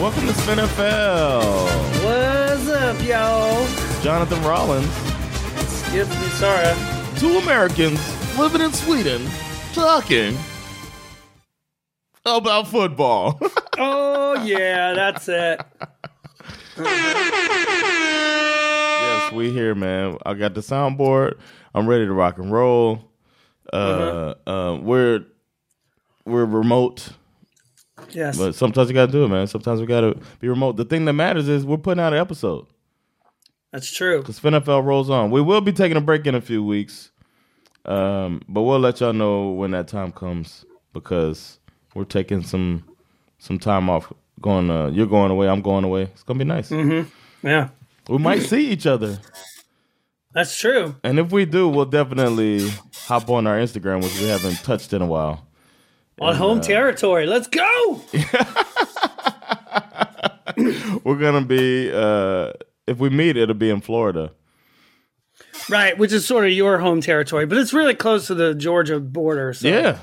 Welcome to SpinFL. What's up, y'all? Jonathan Rollins. Excuse me, sorry. Two Americans living in Sweden talking about football. Oh yeah, that's it. yes, we here, man. I got the soundboard. I'm ready to rock and roll. Uh, uh, we're we're remote, Yes. but sometimes you gotta do it, man. Sometimes we gotta be remote. The thing that matters is we're putting out an episode. That's true. because NFL rolls on. We will be taking a break in a few weeks, um, but we'll let y'all know when that time comes because we're taking some some time off. Going, uh, you're going away. I'm going away. It's gonna be nice. Mm-hmm. Yeah. We might see each other, That's true. and if we do, we'll definitely hop on our Instagram, which we haven't touched in a while. On home territory. Let's go. We're gonna be uh, if we meet, it'll be in Florida. Right, which is sort of your home territory, but it's really close to the Georgia border. So, Yeah,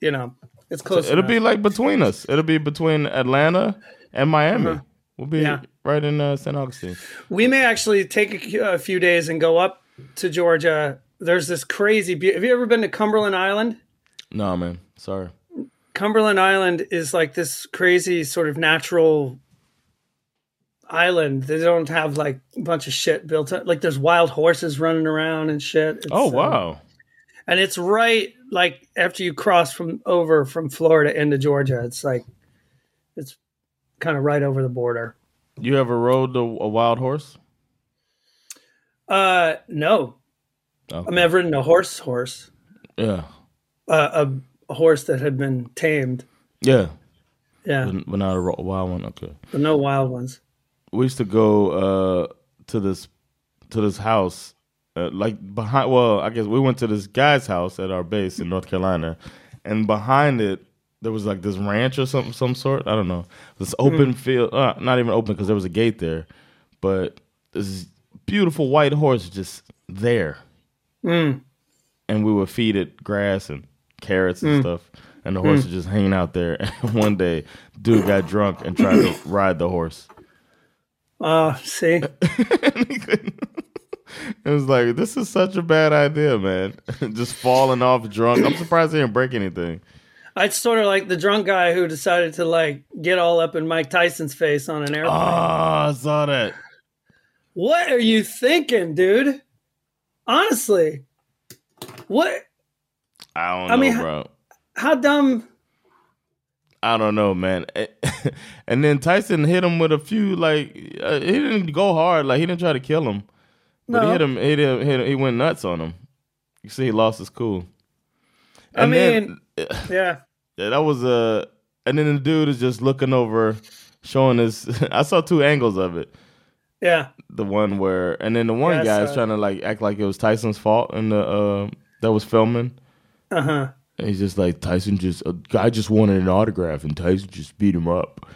you know, it's close. it'll enough. be like between us. It'll be between Atlanta and Miami. We'll be Uh-huh. Yeah. right in uh, St. Augustine. We may actually take a, a few days and go up to Georgia. There's this crazy. Be- Have you ever been to Cumberland Island? No, man. Sorry. Cumberland Island is like this crazy sort of natural island. They don't have like a bunch of shit built up. Like there's wild horses running around and shit. It's, Oh uh, wow. and it's right like after you cross from over from Florida into Georgia. It's like it's kind of right over the border. You ever rode a, a wild horse? Uh, no, Okay. I mean I've ridden a horse horse, yeah. uh, a horse that had been tamed. Yeah. Yeah, But, but not a wild one. Okay. but no wild ones. We used to go uh, to this to this house, uh, like behind. Well, I guess we went to this guy's house at our base in North Carolina, and behind it there was like this ranch or something, some sort. I don't know. This open field, uh, not even open because there was a gate there, but this beautiful white horse just there, and we would feed it grass and carrots and mm. stuff. And the horse mm. was just hanging out there. And one day, dude got drunk and tried to ride the horse. Uh, see, It was like this is such a bad idea, man. Just falling off drunk. I'm surprised he didn't break anything. I'd sort of like the drunk guy who decided to like get all up in Mike Tyson's face on an airplane. Oh, I saw that. What are you thinking, dude? Honestly, what? I don't I know, mean, bro. How dumb? I don't know, man. and then Tyson hit him with a few like uh, he didn't go hard, like he didn't try to kill him, but he hit him. He hit him, hit him. He went nuts on him. You see, he lost his cool. I mean, then- Yeah, Yeah, that was a. and then the dude is just looking over, showing his. I saw two angles of it. yeah. the one where and then the one Yeah, guy is trying to like act like it was Tyson's fault in the uh that was filming. Uh huh. And he's just like Tyson just a guy just wanted an autograph and Tyson just beat him up.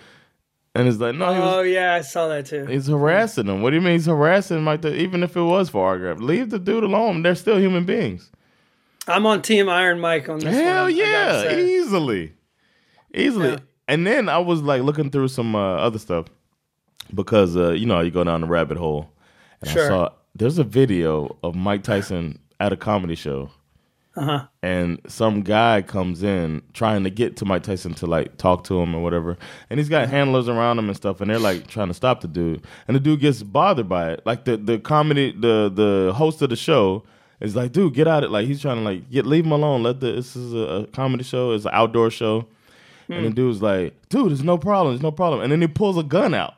And it's like no, he Oh was, yeah, I saw that too. he's harassing him. What do you mean he's harassing him like that? Even if it was for autograph, leave the dude alone. They're still human beings. I'm on Team Iron Mike on this. Hell one, yeah, easily, easily. Yeah. And then I was like looking through some uh, other stuff because uh, you know you go down the rabbit hole, and Sure. I saw there's a video of Mike Tyson at a comedy show, Uh-huh. and some guy comes in trying to get to Mike Tyson to like talk to him or whatever, and he's got handlers around him and stuff, and they're like trying to stop the dude, and the dude gets bothered by it. Like the the comedy the the host of the show is like, dude, get out of it. Like he's trying to like get leave him alone. Let the this is a, a comedy show, it's an outdoor show, and the dude's like, dude, there's no problem, there's no problem, and then he pulls a gun out.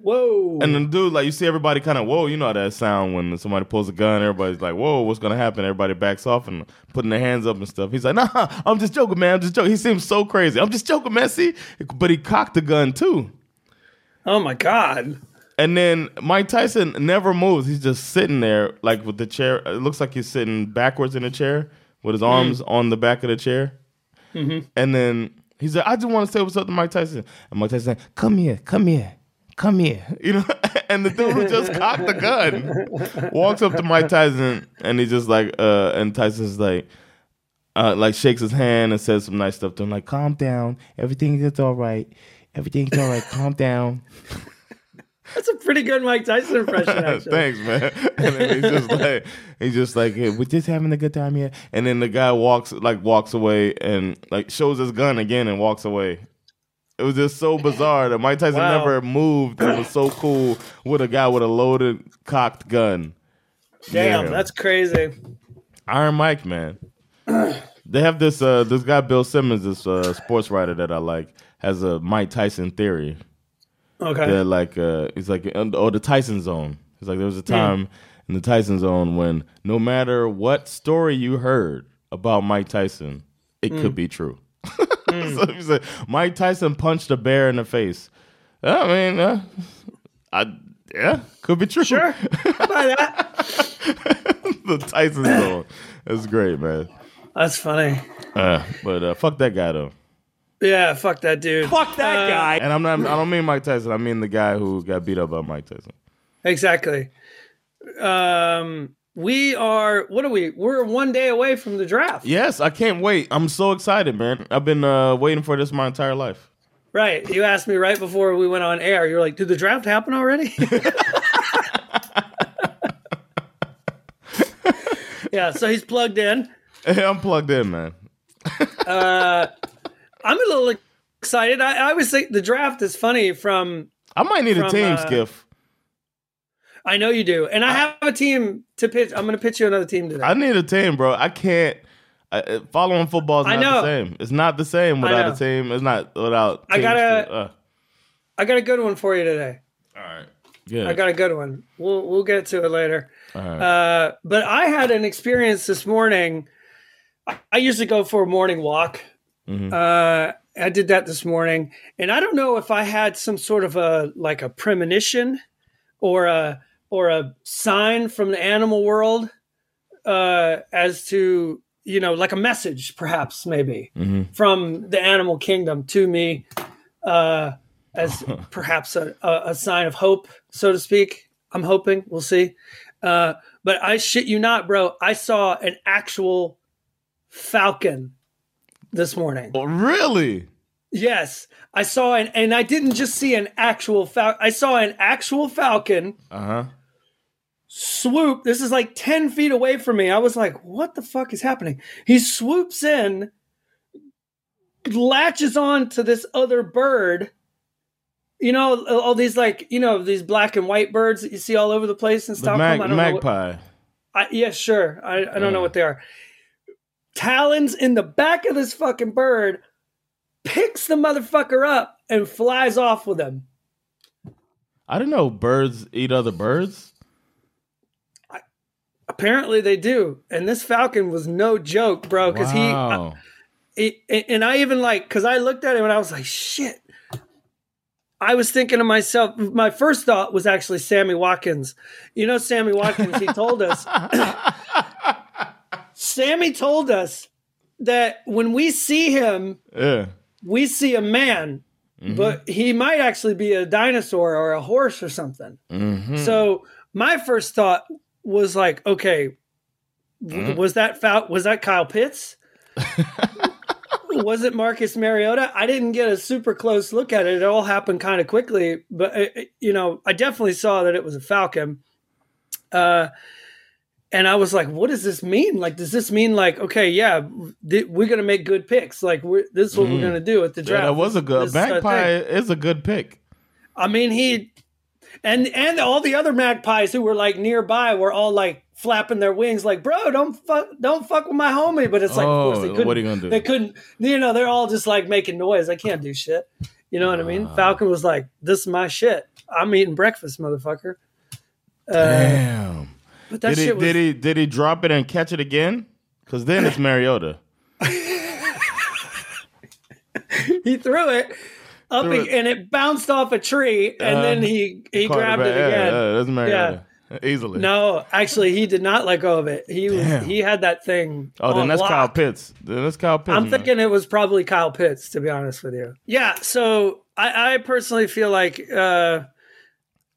Whoa. And the dude, like, you see everybody kind of, whoa, you know how that sound when somebody pulls a gun. Everybody's like, whoa, what's gonna happen? Everybody backs off and putting their hands up and stuff. He's like, nah, I'm just joking, man. I'm just joking. He seems so crazy. I'm just joking, messy. But he cocked the gun too. oh my god. And then Mike Tyson never moves. He's just sitting there, like with the chair. It looks like he's sitting backwards in the chair with his mm-hmm. arms on the back of the chair. Mm-hmm. And then he's like, I just want to say what's up to Mike Tyson. And Mike Tyson, come here, come here, come here. You know, and the dude who just cocked the gun walks up to Mike Tyson and he's just like, uh, and Tyson's like, uh, like shakes his hand and says some nice stuff to him, like, calm down, everything is all right. Everything's all right. Calm down. That's a pretty good Mike Tyson impression. Thanks, man. And then he's just like, he's just like, hey, we're just having a good time here. And then the guy walks, like, walks away and like shows his gun again and walks away. It was just so bizarre that Mike Tyson Wow. never moved. It was so cool with a guy with a loaded, cocked gun. Damn, Yeah. that's crazy. Iron Mike, man. They have this uh this guy Bill Simmons, this uh sports writer that I like, has a Mike Tyson theory. Okay. They're like uh he's like oh the Tyson zone. He's like there was a time in the Tyson zone when no matter what story you heard about Mike Tyson, it could be true. so he said Mike Tyson punched a bear in the face. I mean, uh, I yeah, could be true. Sure. Buy that. the Tyson zone. That's great, man. That's funny. Uh, but uh, fuck that guy though. Yeah, fuck that dude. Fuck that guy. And I'm not. I don't mean Mike Tyson. I mean the guy who got beat up by Mike Tyson. Exactly. Um, we are. What are we? We're one day away from the draft. Yes, I can't wait. I'm so excited, man. I've been uh, waiting for this my entire life. Right. You asked me right before we went on air. You're like, "Did the draft happen already?" yeah. So he's plugged in. Hey, I'm plugged in, man. I'm a little excited. I, I always think the draft is funny. From I might need a team uh, Skip. I know you do, and I have a team to pitch. I'm going to pitch you another team today. I need a team, bro. I can't. I, following football is I not know. the same. It's not the same without a team. It's not without. I gotta- skill. Uh, I got a good one for you today. all right. Good. I got a good one. We'll we'll get to it later. right. Uh, but I had an experience this morning. I, I usually go for a morning walk. Mhm. Uh, I did that this morning, and I don't know if I had some sort of a like a premonition or a or a sign from the animal world uh, as to you know like a message, perhaps maybe Mhm. from the animal kingdom to me. Uh, as perhaps a, a, sign of hope, so to speak. I'm hoping. We'll see. Uh, but I shit you not, bro. I saw an actual falcon this morning. Oh, really? Yes, I saw an, and I didn't just see an actual falcon. I saw an actual falcon Uh huh. Swoop. This is like 10 feet away from me. I was like, what the fuck is happening? He swoops in, latches on to this other bird. You know, all these like, you know, these black and white birds that you see all over the place in The Stockholm. mag- I don't know what- magpie. I, yeah, sure. I, I don't know what they are. Talons in the back of this fucking bird, picks the motherfucker up and flies off with him. I didn't know birds eat other birds. Apparently they do. And this falcon was no joke, bro. Because he, wow. he, and I even like, because I looked at him and I was like, shit. I was thinking to myself, my first thought was actually Sammy Watkins. You know, Sammy Watkins, he told us, Sammy told us that when we see him, yeah. we see a man, but he might actually be a dinosaur or a horse or something. hmm So my first thought was like, okay, w- mm. was that Fal- was that Kyle Pitts? was it Marcus Mariota? I didn't get a super close look at it. It all happened kind of quickly, but it, it- you know, I definitely saw that it was a Falcon. Uh, and I was like, what does this mean? Like, does this mean like, okay, yeah, th- we're gonna make good picks? Like, we're, this is what we're mm. gonna do at the Yeah, draft. that was a good This is magpie. thing. Is a good pick. I mean, he and and all the other magpies who were like nearby were all like flapping their wings, like, "Bro, don't fuck, don't fuck with my homie." But it's like, of course, they Oh, couldn't. what are you gonna do? They couldn't. You know, they're all just like making noise. They can't do shit. You know what I mean? Falcon was like, "This is my shit." I'm eating breakfast, motherfucker. Uh, Damn. but that Did he, shit was, did he did he drop it and catch it again? Because then it's Mariota. he threw it up and, it. and it bounced off a tree, and Uh, then he he grabbed it Yeah, again. Yeah, that's Mariota. Easily. No, actually, he did not let go of it. He was he had that thing. Oh, then that's lock. Kyle Pitts. Then that's Kyle Pitts. I'm man. thinking it was probably Kyle Pitts, to be honest with you. Yeah. So I, I personally feel like uh,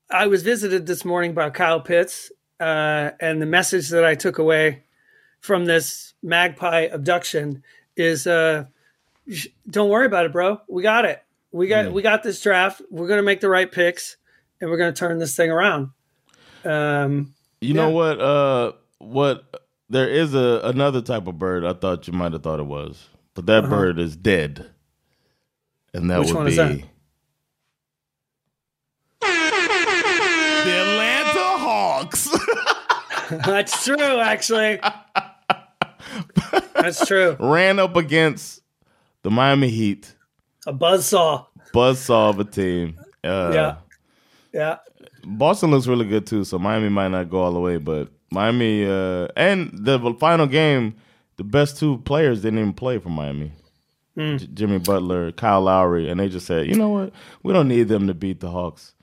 I was visited this morning by Kyle Pitts, uh, and the message that I took away from this magpie abduction is uh, sh- don't worry about it, bro. We got it. We got we got this draft. We're gonna make the right picks, and we're gonna turn this thing around. Um, You know what? Uh, what? There is a another type of bird. I thought you might have thought it was, but that bird is dead, and that Uh-huh. Which would be that? the Atlanta Hawks. that's true, actually. that's true. Ran up against the Miami Heat, A buzzsaw. buzzsaw of a team. Uh, Yeah. Yeah. Boston looks really good too, so Miami might not go all the way, but Miami uh, and the final game, the best two players didn't even play for Miami. J- Jimmy Butler, Kyle Lowry, and they just said, you know what, we don't need them to beat the Hawks.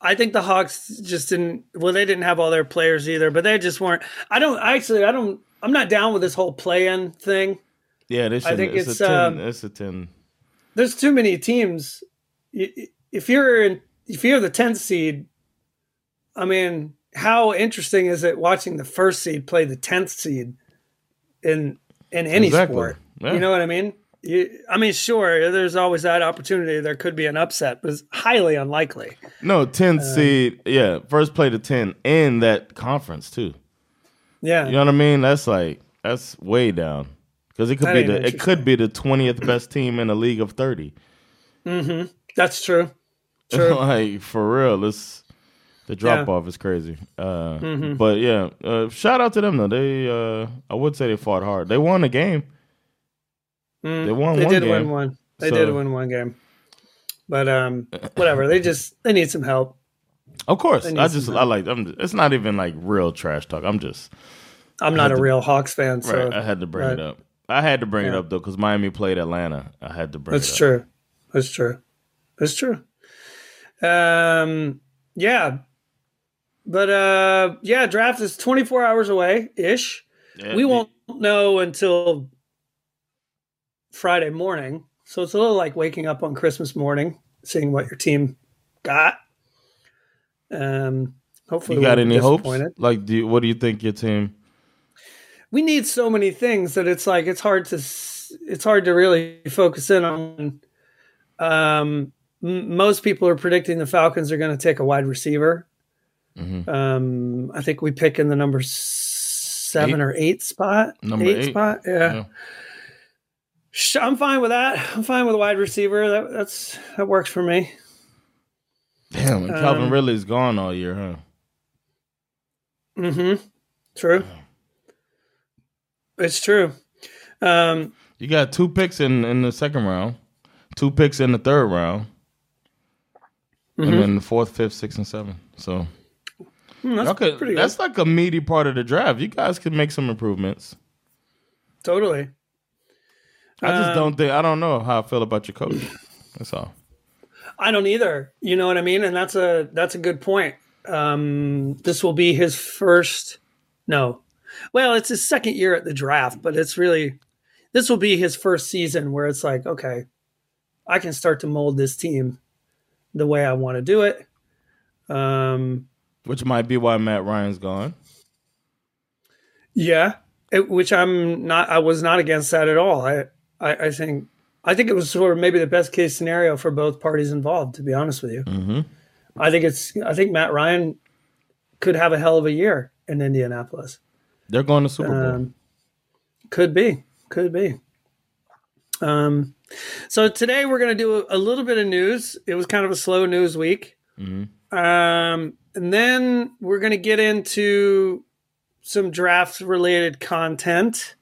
I think the Hawks just didn't. Well, they didn't have all their players either, but they just weren't. I don't actually. I don't. I'm not down with this whole play-in thing. Yeah, they should. think it's, it's, a ten. um, it's a ten. There's too many teams. If you're in, if you're the 10th seed, I mean, how interesting is it watching the first seed play the 10th seed in in any Exactly. sport? Yeah. You know what I mean? You, I mean, sure, there's always that opportunity. There could be an upset, but it's highly unlikely. No, 10th uh, seed. Yeah, first play to ten in that conference too. Yeah. You know what I mean? That's like that's way down because it could That be the it could be the twentieth best team in a league of thirty. Mm-hmm. That's true. True. like for real, it's the drop off is crazy. Uh, But yeah, uh, shout out to them though. They uh, I would say they fought hard. They won the game. They won They one did game. win one. They So- did win one game. But um, whatever. They just they need some help. Of course, I just help. I like. I'm. It's not even like real trash talk. I'm just I'm not a to- real Hawks fan, so right. I had to bring right. it up. I had to bring it up though because Miami played Atlanta. I had to bring that's it up. true. That's true. That's true. Um, yeah. But uh, yeah, draft is 24 hours away ish. Yeah, we won't know until Friday morning. So it's a little like waking up on Christmas morning, seeing what your team got. Um, hopefully, You got any hopes? Like, do you, what do you think your team? We need so many things that it's like it's hard to it's hard to really focus in on. Um, m- most people are predicting the Falcons are going to take a wide receiver. Mhm. Um, I think we pick in the number seven Eight. or eight spot. Number eight, eight. spot. Yeah. Yeah. I'm fine with that. I'm fine with a wide receiver. That that's that works for me. Damn, Calvin Um, Ridley's gone all year, huh? Mm-hmm. True. It's true. Um, You got two picks in in the second round, two picks in the third round, mhm. and then the fourth, fifth, sixth, and seventh. So Hmm, that's could, that's like a meaty part of the draft. You guys could make some improvements. Totally. I just Um, don't think I don't know how I feel about your coach. That's all. I don't either. You know what I mean? And that's a that's a good point. Um, this will be his first. No, well, it's his second year at the draft, but it's really this will be his first season where it's like, okay, I can start to mold this team the way I want to do it. Um, Which might be why Matt Ryan's gone. yeah, it, which I'm not. I was not against that at all. I, I I think I think it was sort of maybe the best case scenario for both parties involved. To be honest with you. Mm-hmm. I think it's. I think Matt Ryan could have a hell of a year in Indianapolis. They're going to Super Bowl. Um, could be. Could be. Um, so today we're going to do a, a little bit of news. It was kind of a slow news week. Mhm. Um, and then we're going to get into some draft related content.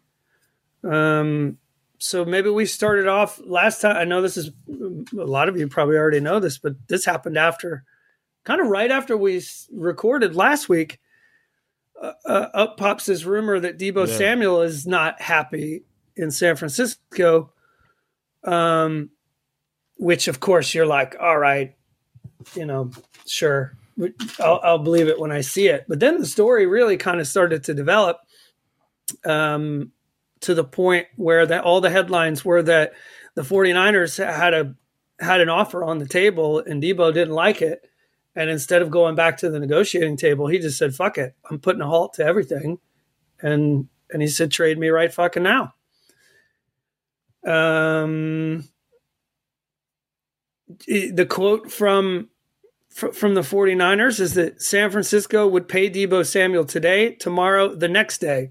Um, so maybe we started off last time. I know this is a lot of you probably already know this, but this happened after kind of right after we recorded last week, uh, uh, up pops this rumor that Deebo yeah. Samuel is not happy in San Francisco. Um, which of course you're like, all right, you know, sure, I'll, I'll believe it when I see it. But then the story really kind of started to develop, um, to the point where that all the headlines were that the 49ers had a had an offer on the table and Deebo didn't like it. And instead of going back to the negotiating table, he just said, fuck it. I'm putting a halt to everything. And and he said, trade me right fucking now. Um the quote from from the 49ers is that San Francisco would pay Deebo Samuel today, tomorrow, the next day.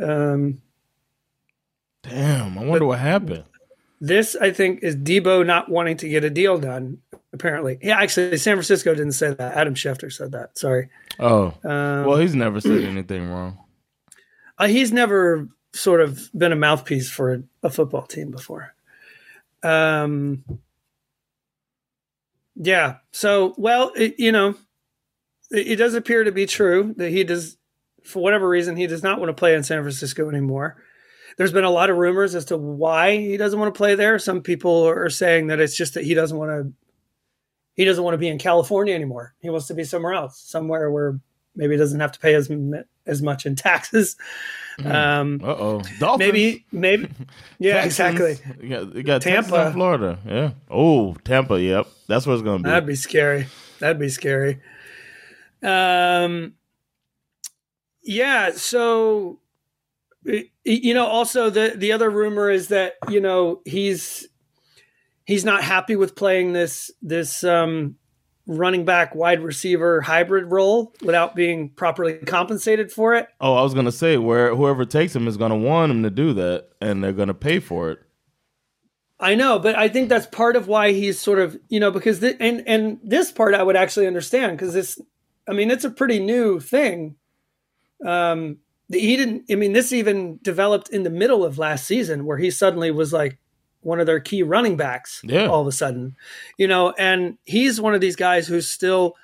Um, Damn, I wonder what happened. This, I think, is Deebo not wanting to get a deal done. Apparently, yeah. Actually, San Francisco didn't say that. Adam Schefter said that. Sorry. Oh, um, well, he's never said anything wrong. Uh, he's never sort of been a mouthpiece for a, a football team before. Um. Yeah. So, well, it, you know, it, it does appear to be true that he does, for whatever reason, he does not want to play in San Francisco anymore. There's been a lot of rumors as to why he doesn't want to play there. Some people are saying that it's just that he doesn't want to he doesn't want to be in California anymore. He wants to be somewhere else, somewhere where maybe he doesn't have to pay as as much in taxes. Mm. Um, uh oh, maybe, maybe, yeah, exactly. You got, you got Tampa, Florida. Yeah. Oh, Tampa. Yep, that's what it's going to be. That'd be scary. That'd be scary. Um. Yeah. So you know also the the other rumor is that you know he's he's not happy with playing this this um, running back wide receiver hybrid role without being properly compensated for it. Oh, I was gonna say where whoever takes him is gonna want him to do that, and they're gonna pay for it. I know, but I think that's part of why he's sort of you know because the, and and this part I would actually understand because this, I mean, it's a pretty new thing. Um, he didn't. I mean, this even developed in the middle of last season, where he suddenly was like one of their key running backs. Yeah. all of a sudden, you know, and he's one of these guys who's still,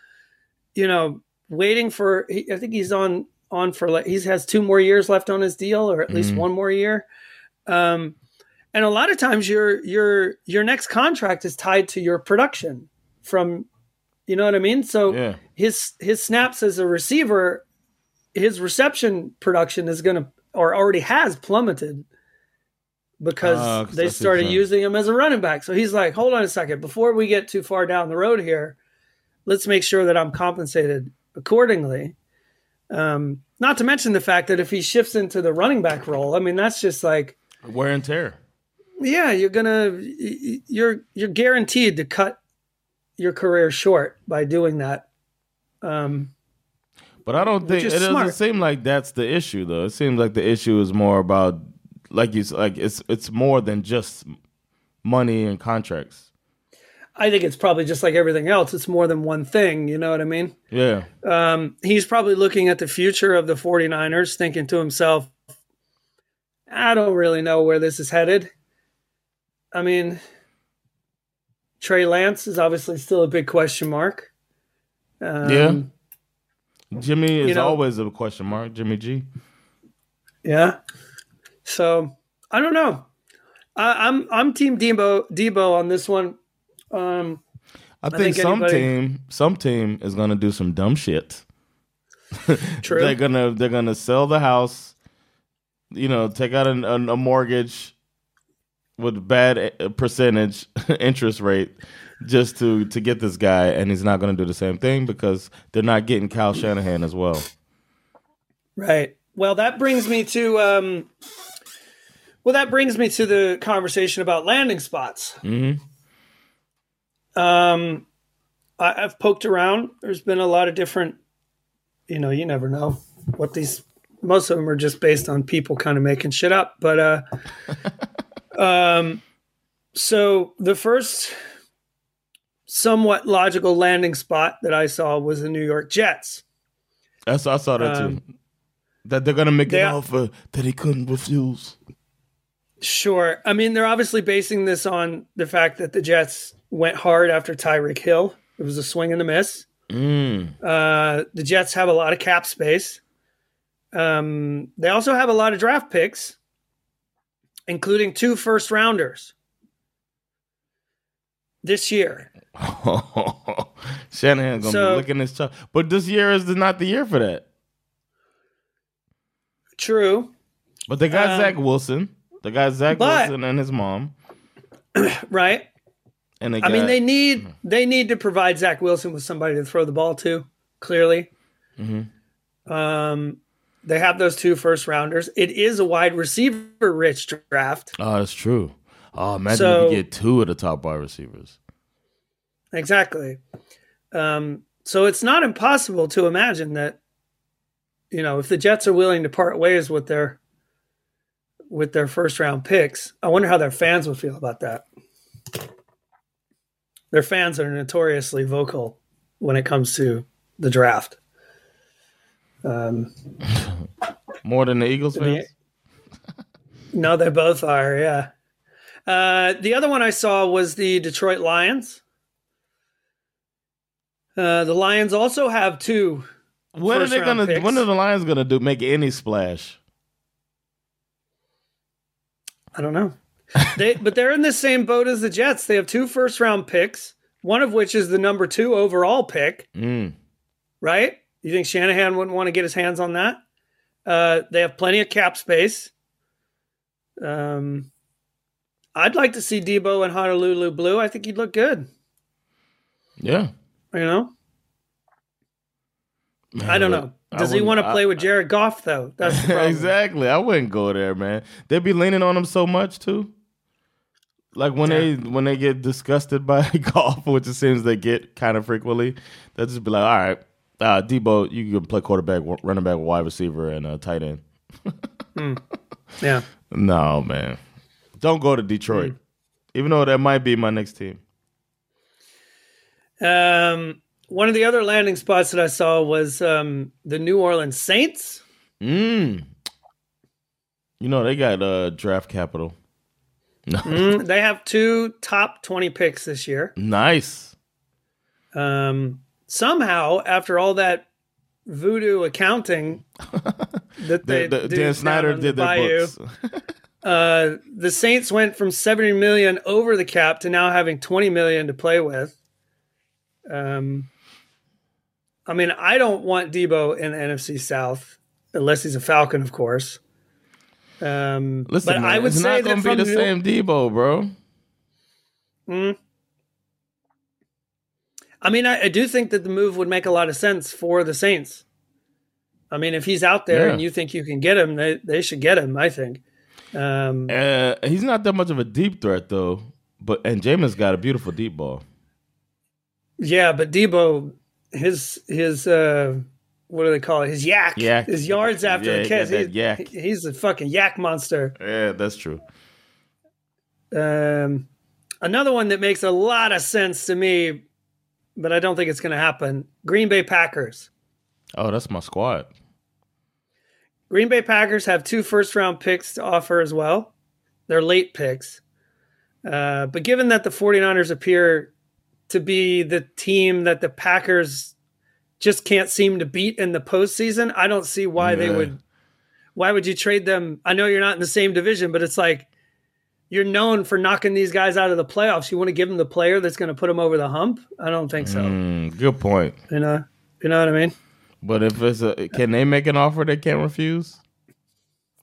you know, waiting for. I think he's on on for like he has two more years left on his deal, or at least mm-hmm. one more year. Um, and a lot of times your your your next contract is tied to your production from you know what I mean? So yeah. his his snaps as a receiver his reception production is going to or already has plummeted because uh, they started using him as a running back. So he's like, hold on a second, before we get too far down the road here, let's make sure that I'm compensated accordingly. Um, not to mention the fact that if he shifts into the running back role, I mean, that's just like wear and tear. Yeah, you're gonna you're you're guaranteed to cut your career short by doing that. Um, but I don't think it doesn't seem like that's the issue though. It seems like the issue is more about like you like it's it's more than just money and contracts. I think it's probably just like everything else. It's more than one thing. You know what I mean? Yeah. Um, he's probably looking at the future of the 49ers, thinking to himself, I don't really know where this is headed. I mean, Trey Lance is obviously still a big question mark. Um, yeah. Jimmy is you know, always a question mark. Jimmy G. Yeah. So I don't know. I, am I'm, I'm Team Debo Deebo on this one. Um, I, think, I think some anybody... team some team is gonna do some dumb shit. True. they're gonna they're gonna sell the house. You know, take out a, a mortgage with bad eh, percentage interest rate just to to get this guy, and he's not going to do the same thing because they're not getting Kyle Shanahan as well. Right. Well, that brings me to um, well, that brings me to the conversation about landing spots. Mm-hmm. Um, I, I've poked around. There's been a lot of different. You know, you never know what these. Most of them are just based on people kind of making shit up, but uh, um, so the first somewhat logical landing spot that I saw was the New York Jets. That's I saw that um, too. That they're gonna make an offer that he couldn't refuse. Sure. I mean, they're obviously basing this on the fact that the Jets went hard after Tyreek Hill. It was a swing and a miss. Mm. Uh, the Jets have a lot of cap space. Um, they also have a lot of draft picks, including two first rounders this year. Shanahan gonna So- be looking this tough, but this year is not the year for that. True, But they got Um, Zach Wilson. They got Zach but- Wilson and his mom, right? and they I mean, they need they need to provide Zach Wilson with somebody to throw the ball to. Clearly, Mm-hmm. um, they have those two first rounders. It is a wide receiver rich draft. Oh, that's true. Oh, imagine So- if you get two of the top wide receivers. Exactly. Um, so it's not impossible to imagine that, you know, if the Jets are willing to part ways with their with their first round picks, I wonder how their fans would feel about that. Their fans are notoriously vocal when it comes to the draft. Um, More than the Eagles fans. no, they both are. Yeah. Uh, the other one I saw was the Detroit Lions. Uh, the Lions also have two When are they gonna? picks. When are the Lions gonna do make any splash? I don't know. they but they're in the same boat as the Jets. They have two first round picks, one of which is the number two overall pick, Mm. right? You think Shanahan wouldn't want to get his hands on that? Uh, they have plenty of cap space. Um, I'd like to see Deebo in Honolulu blue. I think he'd look good. Yeah. You know, I don't know. Does he want to play with Jared Goff though? That's exactly. I wouldn't go there, man. They'd be leaning on him so much too. Like when they when they get disgusted by Goff, which it seems they get kind of frequently, they'll just be like, "All right, uh, Deebo, you can play quarterback, running back, wide receiver, and uh, tight end." Yeah. No, man, don't go to Detroit, Hmm. even though that might be my next team. Um, one of the other landing spots that I saw was um, the New Orleans Saints. Mm. You know they got uh, draft capital. Mm, they have two top 20 picks this year. nice. Um, somehow, after all that voodoo accounting that they The, the, Dan Snyder on the did their Bayou, books. uh, the Saints went from 70 million over the cap to now having 20 million to play with. Um, I mean, I don't want Deebo in the NFC South unless he's a Falcon, of course. Um, Listen, but man, I would it's say not that gonna be the New- same Deebo, bro. Mm. I mean, I, I do think that the move would make a lot of sense for the Saints. I mean, if he's out there Yeah. and you think you can get him, they, they should get him, I think. Um, Uh, he's not that much of a deep threat though. But and Jameis got a beautiful deep ball. yeah, but Deebo, his, his, uh, what do they call it? His yak. Yak. His yards after Yeah, the he catch. He- yak. he's a fucking yak monster. Yeah, that's true. Um, another one that makes a lot of sense to me, but I don't think it's going to happen Green Bay Packers. Oh, that's my squad. Green Bay Packers have two first round picks to offer as well. They're late picks. Uh, but given that the 49ers appear to be the team that the Packers just can't seem to beat in the postseason, I don't see why they would. Why would you trade them? I know you're not in the same division, but it's like you're known for knocking these guys out of the playoffs. You want to give them the player that's going to put them over the hump? I don't think so. Mm, good point. You know, you know what I mean? But if it's a, can they make an offer they can't refuse?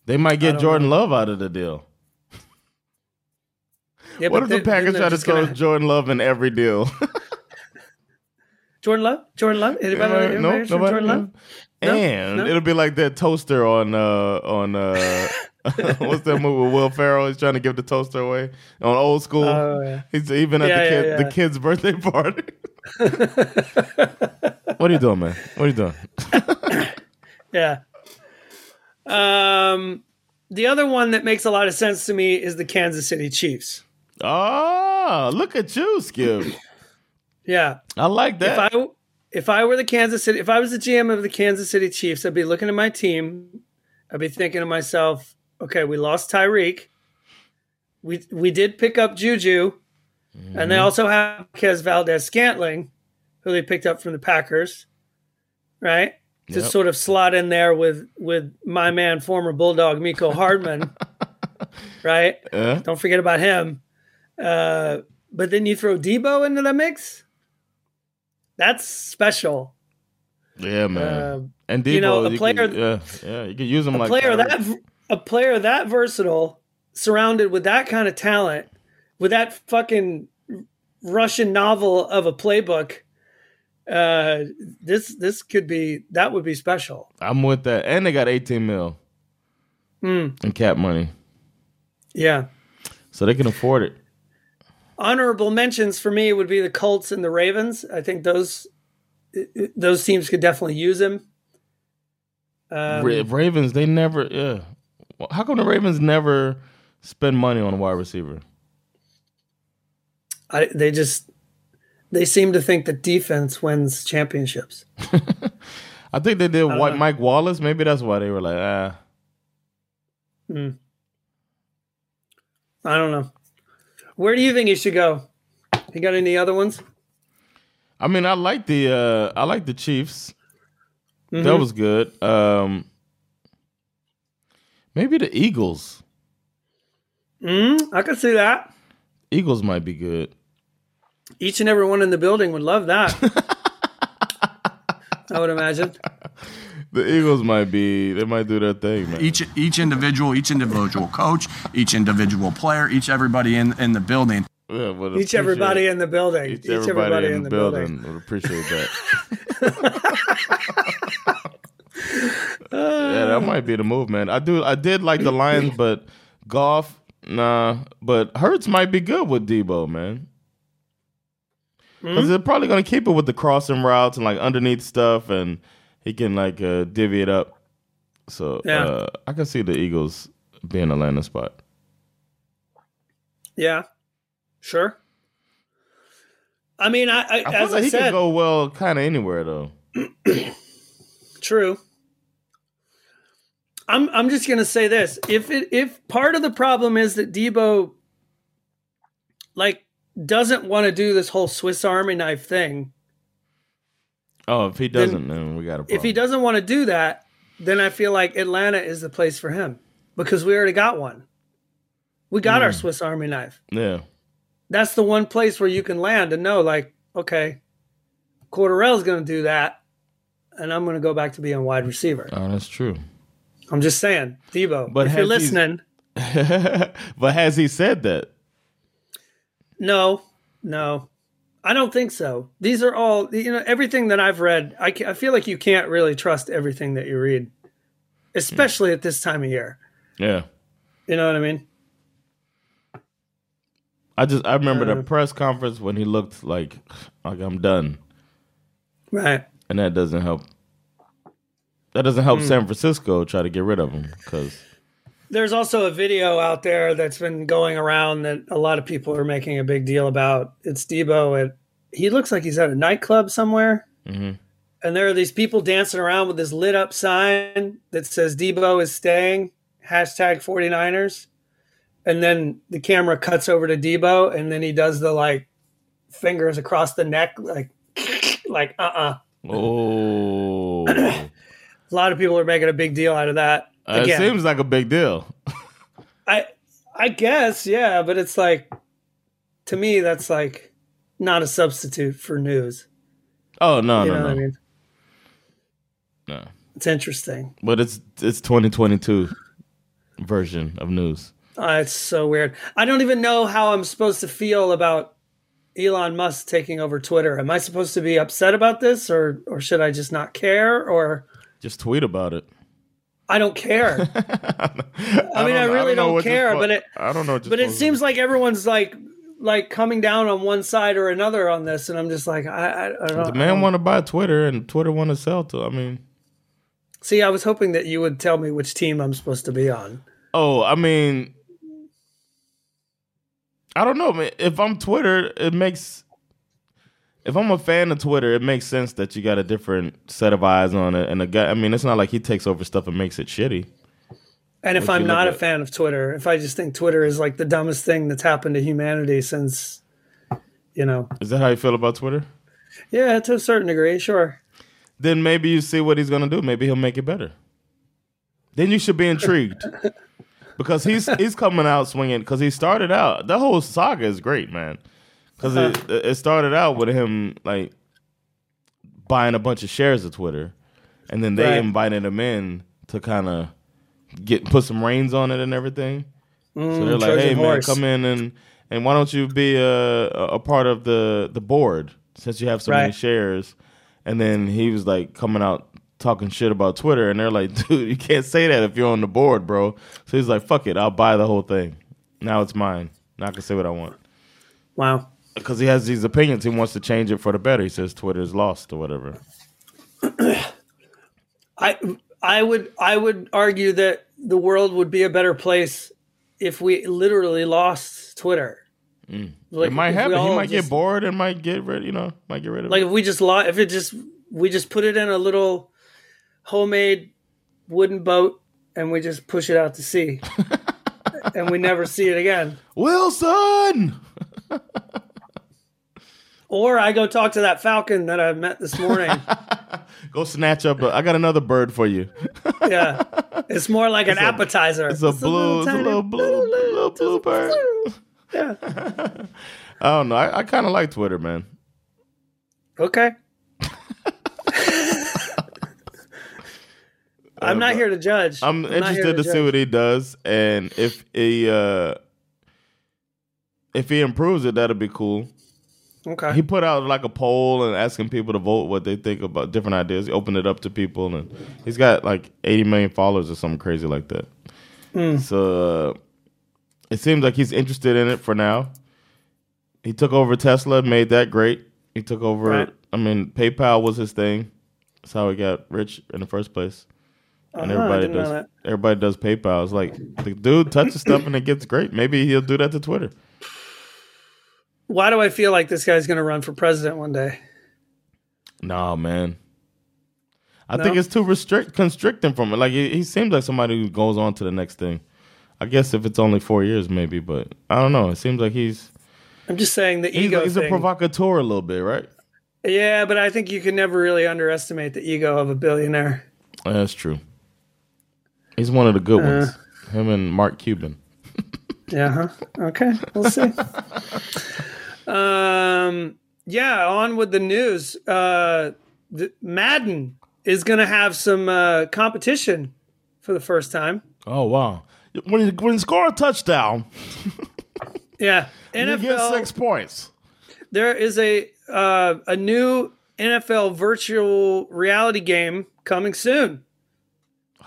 They might get Jordan Love out of the deal. Yeah, what if the Packers try to just gonna- throw Jordan Love in every deal? Jordan Love? Jordan Love? Anybody, anybody Nope, nobody- Jordan Love? No? And No? it'll be like that toaster on uh on uh what's that movie with Will Ferrell? He's trying to give the toaster away on old school. Oh, yeah. He's even at Yeah, the kid yeah. the kid's birthday party. what are you doing, man? What are you doing? Yeah. Um, the other one that makes a lot of sense to me is the Kansas City Chiefs. Oh, look at you, Skip. Yeah. I like If that. I if I were the Kansas City, if I was the GM of the Kansas City Chiefs, I'd be looking at my team. I'd be thinking to myself, okay, we lost Tyreek. We we did pick up Juju, and they mm-hmm. also have Kez Valdes-Scantling. who they picked up from the Packers, right? To Yep. sort of slot in there with with my man, former Bulldog Mecole Hardman, right? Yeah. Don't forget about him. Uh, but then you throw Deebo into the mix. That's special. Yeah, man. Uh, and Deebo, you know, a player- could- yeah, yeah, you could use him a like player Tyreek. that a player that versatile, surrounded with that kind of talent, with that fucking Russian novel of a playbook. Uh, this this could be that would be special. I'm with that, and they got 18 mil Hmm. in cap money, Yeah. so they can afford it. Honorable mentions for me would be the Colts and the Ravens. I think those those teams could definitely use him. Um, Ravens, they never. Yeah, how come the Ravens never spend money on a wide receiver? I, they just they seem to think that defense wins championships. I think they did White know. Mike Wallace. Maybe that's why they were like, ah. I don't know. Where do you think he should go? You got any other ones? I mean, I like the uh I like the Chiefs. Mm-hmm. That was good. Um Maybe the Eagles. Mm, I could see that. Eagles might be good. Each and every one in the building would love that. I would imagine. The Eagles might be. They might do their thing, man. each each individual, each individual coach, each individual player, each everybody in in the building. Yeah, would Each everybody in the building. Each everybody, in, the, building, would appreciate that. yeah, that might be the move, man. I do. I did like the Lions, but Goff, nah. But Hurts might be good with Deebo, man. Hmm? Because they're probably gonna keep it with the crossing routes and like underneath stuff, and he can like uh, divvy it up. So Yeah. uh, I can see the Eagles being a landing spot. Yeah, sure. I mean, I, I, I as like I he said, could go well, kind of anywhere though. True. I'm I'm just gonna say this. If it if part of the problem is that Deebo like doesn't want to do this whole Swiss Army knife thing, Oh, if he doesn't, then, we got a problem. if he doesn't want to do that, then I feel like Atlanta is the place for him because we already got one. We got our hmm. Swiss Army knife. yeah. That's the one place where you can land and know, like, okay, Cordarrelle's going to do that, and I'm going to go back to being wide receiver. Oh, that's true. I'm just saying, Deebo. But if you're listening, but has he said that? No, no, I don't think so. These are all, you know, everything that I've read. I, I feel like you can't really trust everything that you read, especially at this time of year. Yeah. You know what I mean? I just I remember Uh, the press conference when he looked like like I'm done, Right. and that doesn't help. That doesn't help Hmm. San Francisco try to get rid of him because There's also a video out there that's been going around that a lot of people are making a big deal about. It's Deebo at he looks like he's at a nightclub somewhere. Mhm. And there are these people dancing around with this lit up sign that says Deebo is staying, hashtag 49ers. And then the camera cuts over to Deebo and then he does the like fingers across the neck, like, like, uh uh oh, A lot of people are making a big deal out of that. It Again, seems like a big deal. I I guess, yeah, but it's like to me that's like not a substitute for news. Oh no you no know no what I mean? no! It's interesting. But it's it's 2022 version of news. Uh, it's so weird. I don't even know how I'm supposed to feel about Elon Musk taking over Twitter. Am I supposed to be upset about this or or should I just not care or Just tweet about it. I don't care. I mean, I, don't- really know don't, you're care, but it I don't know. But it seems like everyone's like like coming down on one side or another on this and I'm just like I I, I don't know. the man want to buy Twitter and Twitter want to sell to. I mean, See, I was hoping that you would tell me which team I'm supposed to be on. Oh, I mean, I don't know, man. If I'm Twitter, it makes. If I'm a fan of Twitter, it makes sense that you got a different set of eyes on it. And the guy, I mean, it's not like he takes over stuff and makes it shitty. And if I'm not a fan of Twitter, if I just think Twitter is like the dumbest thing that's happened to humanity since, you know, Is that how you feel about Twitter? Yeah, to a certain degree, sure. then maybe you see what he's gonna do. Maybe he'll make it better. Then you should be intrigued because he's he's coming out swinging. Because he started out the whole saga is great, man. Because it it started out with him like buying a bunch of shares of Twitter, and then they Right. invited him in to kind of get put some reins on it and everything. so mm, they're like, "Hey man, come in and and why don't you be a a part of the the board since you have so many shares?" And then he was like coming out talking shit about Twitter, and they're like, "Dude, you can't say that if you're on the board, bro." So he's like, "Fuck it, I'll buy the whole thing. Now it's mine. Now I can say what I want." Wow. Because he has these opinions, he wants to change it for the better. He says Twitter is lost or whatever. I I would I would argue that the world would be a better place if we literally lost Twitter. Mm. Like, it might happen. He might just- get bored and might get rid. You know, might get rid of Like it. if we just lost, if it just we just put it in a little homemade wooden boat and we just push it out to sea, and we never see it again. Wilson. Or I go talk to that falcon that I met this morning. Go snatch up. A, I got another bird for you. yeah, it's more like an appetizer. It's a blue, it's a little blue, little blue bird. Yeah. I don't know. I, I kind of like Twitter, man. Okay. I'm not here to judge. I'm here interested to, see what he does, and if he uh if he improves it, that'll be cool. Okay. He put out like a poll and asking people to vote what they think about different ideas. He opened it up to people, and he's got like 80 million followers or something crazy like that. Hmm. So uh, it seems like he's interested in it for now. He took over Tesla, made that great. He took over. Right. I mean, PayPal was his thing. That's how he got rich in the first place. And Uh-huh, everybody does. Everybody does PayPal. It's like the dude touches stuff and it gets great. Maybe he'll do that to Twitter. Why do I feel like this guy's going to run for president one day? No, man. I No? think it's too restrict constricting from it. Like he, he seems like somebody who goes on to the next thing. I guess if it's only four years, maybe, but I don't know. It seems like he's I'm just saying the ego he's a thing. provocateur a little bit, right? yeah, but I think you can never really underestimate the ego of a billionaire. That's true. He's one of the good Uh. ones. Him and Mark Cuban. Yeah. Huh? Okay. We'll see. um. Yeah. On with the news. Uh, the, Madden is going to have some uh, competition for the first time. Oh wow! When you, when you score a touchdown, Yeah. you get NFL. six points. there is a uh, a new NFL virtual reality game coming soon.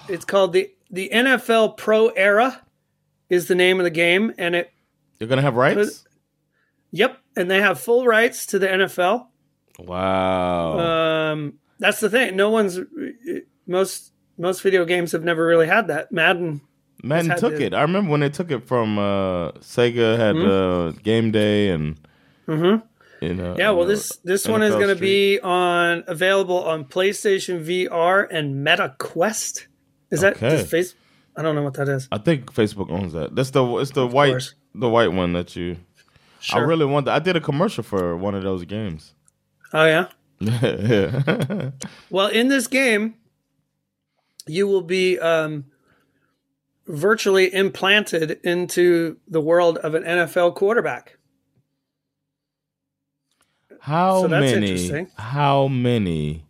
It's called the the NFL Pro Era is the name of the game, and it You're gonna have rights. Yep, and they have full rights to the NFL. Wow. Um, that's the thing. No one's most most video games have never really had that. Madden, Madden took it. I remember when they took it from uh, Sega had uh, Game Day and Mhm. know. yeah. Well, this this one is going to be on available on PlayStation VR and Meta Quest. Is that Okay. face? I don't know what that is. I think Facebook owns that. That's the it's the white course. the white one that you. I really want. That. I did a commercial for one of those games. Oh yeah. yeah. Well, in this game, you will be um, virtually implanted into the world of an NFL quarterback. How So many? How many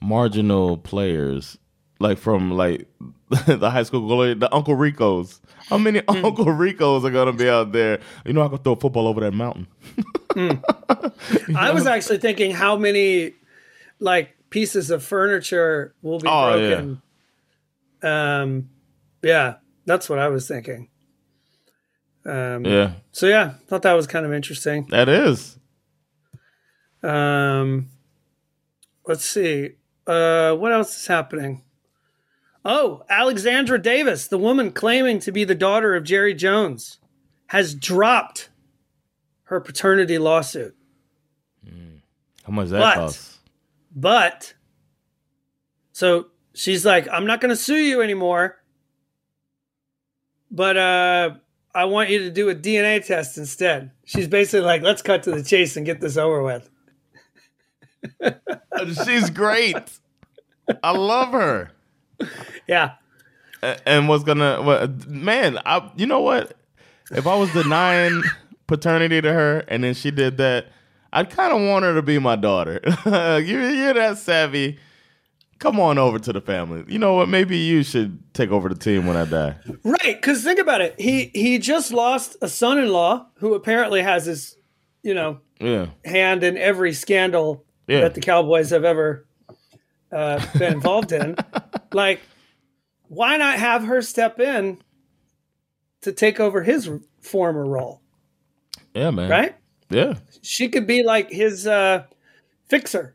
marginal players, like from like the high school goalie, the Uncle Ricos? How many Hmm. Uncle Ricos are gonna be out there? You know, I could throw a football over that mountain. I was actually thinking how many like pieces of furniture will be Oh, broken. Um, yeah, that's what I was thinking. Um, Yeah, So yeah, thought that was kind of interesting. that is. Um, let's see. Uh, what else is happening? Oh, Alexandra Davis, the woman claiming to be the daughter of Jerry Jones, has dropped her paternity lawsuit. How much that But- costs? But so she's like, I'm not going to sue you anymore. But uh, I want you to do a DNA test instead. She's basically like, let's cut to the chase and get this over with. She's great. I love her. Yeah. And was gonna, man, I, you know what? If I was denying paternity to her and then she did that, I'd kind of want her to be my daughter. you, you're that savvy. Come on over to the family. You know what? Maybe you should take over the team when I die. Right, because think about it. He he just lost a son-in-law who apparently has his, you know, Yeah. hand in every scandal Yeah. that the Cowboys have ever uh, been involved in. Like, why not have her step in to take over his former role? Yeah, man. Right? Yeah. She could be like his uh, fixer.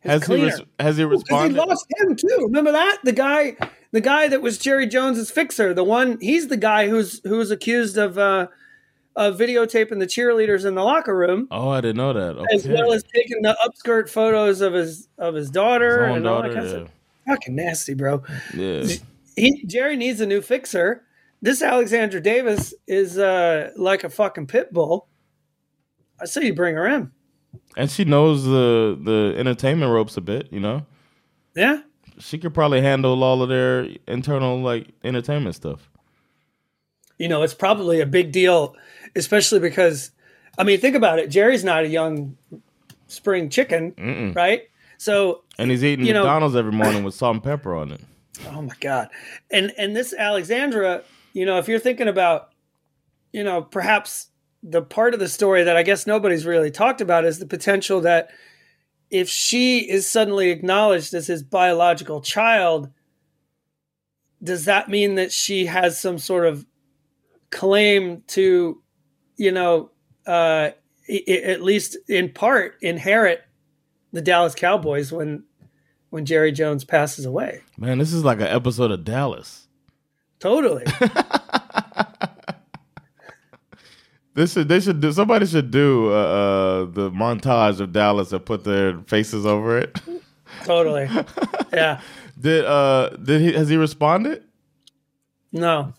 His Has he, cleaner. res- has he Because he lost him too. Remember that the guy, the guy that was Jerry Jones's fixer. The one he's the guy who's who's accused of uh, of videotaping the cheerleaders in the locker room, Oh, I didn't know that. Okay. as well as taking the upskirt photos of his of his daughter His and all that kind of stuff. Fucking nasty, bro. Yeah. He Jerry needs a new fixer. This Alexandra Davis is uh, like a fucking pit bull. I say you bring her in. And she knows the the entertainment ropes a bit, you know? Yeah. She could probably handle all of their internal like entertainment stuff. you know, it's probably a big deal, especially because, I mean, think about it. Jerry's not a young spring chicken, right? So, And he's eating You know- McDonald's every morning with salt and pepper on it. oh my god, and and this Alexandra, you know, if you're thinking about, you know, perhaps the part of the story that I guess nobody's really talked about is the potential that if she is suddenly acknowledged as his biological child, does that mean that she has some sort of claim to, you know, uh, i- at least in part inherit the Dallas Cowboys when when Jerry Jones passes away? Man, this is like an episode of Dallas. Totally. This should they should do somebody should do uh, uh the montage of Dallas and put their faces over it. totally. Yeah. did uh did he has he responded? No.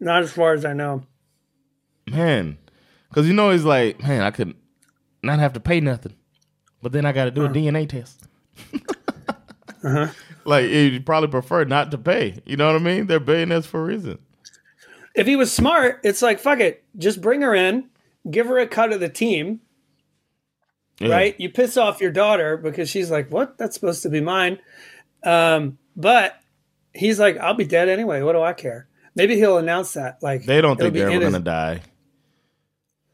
Not as far as I know. Man. Cause you know he's like, man, I could not not have to pay nothing. But then I gotta do a DNA test. Uh-huh. Like he'd probably prefer not to pay. You know what I mean? They're billionaires for a reason. If he was smart, it's like fuck it. Just bring her in, give her a cut of the team, Yeah. right? You piss off your daughter because she's like, "What? That's supposed to be mine." Um, but he's like, "I'll be dead anyway. What do I care?" Maybe he'll announce that. Like They don't think they're ever his- gonna die.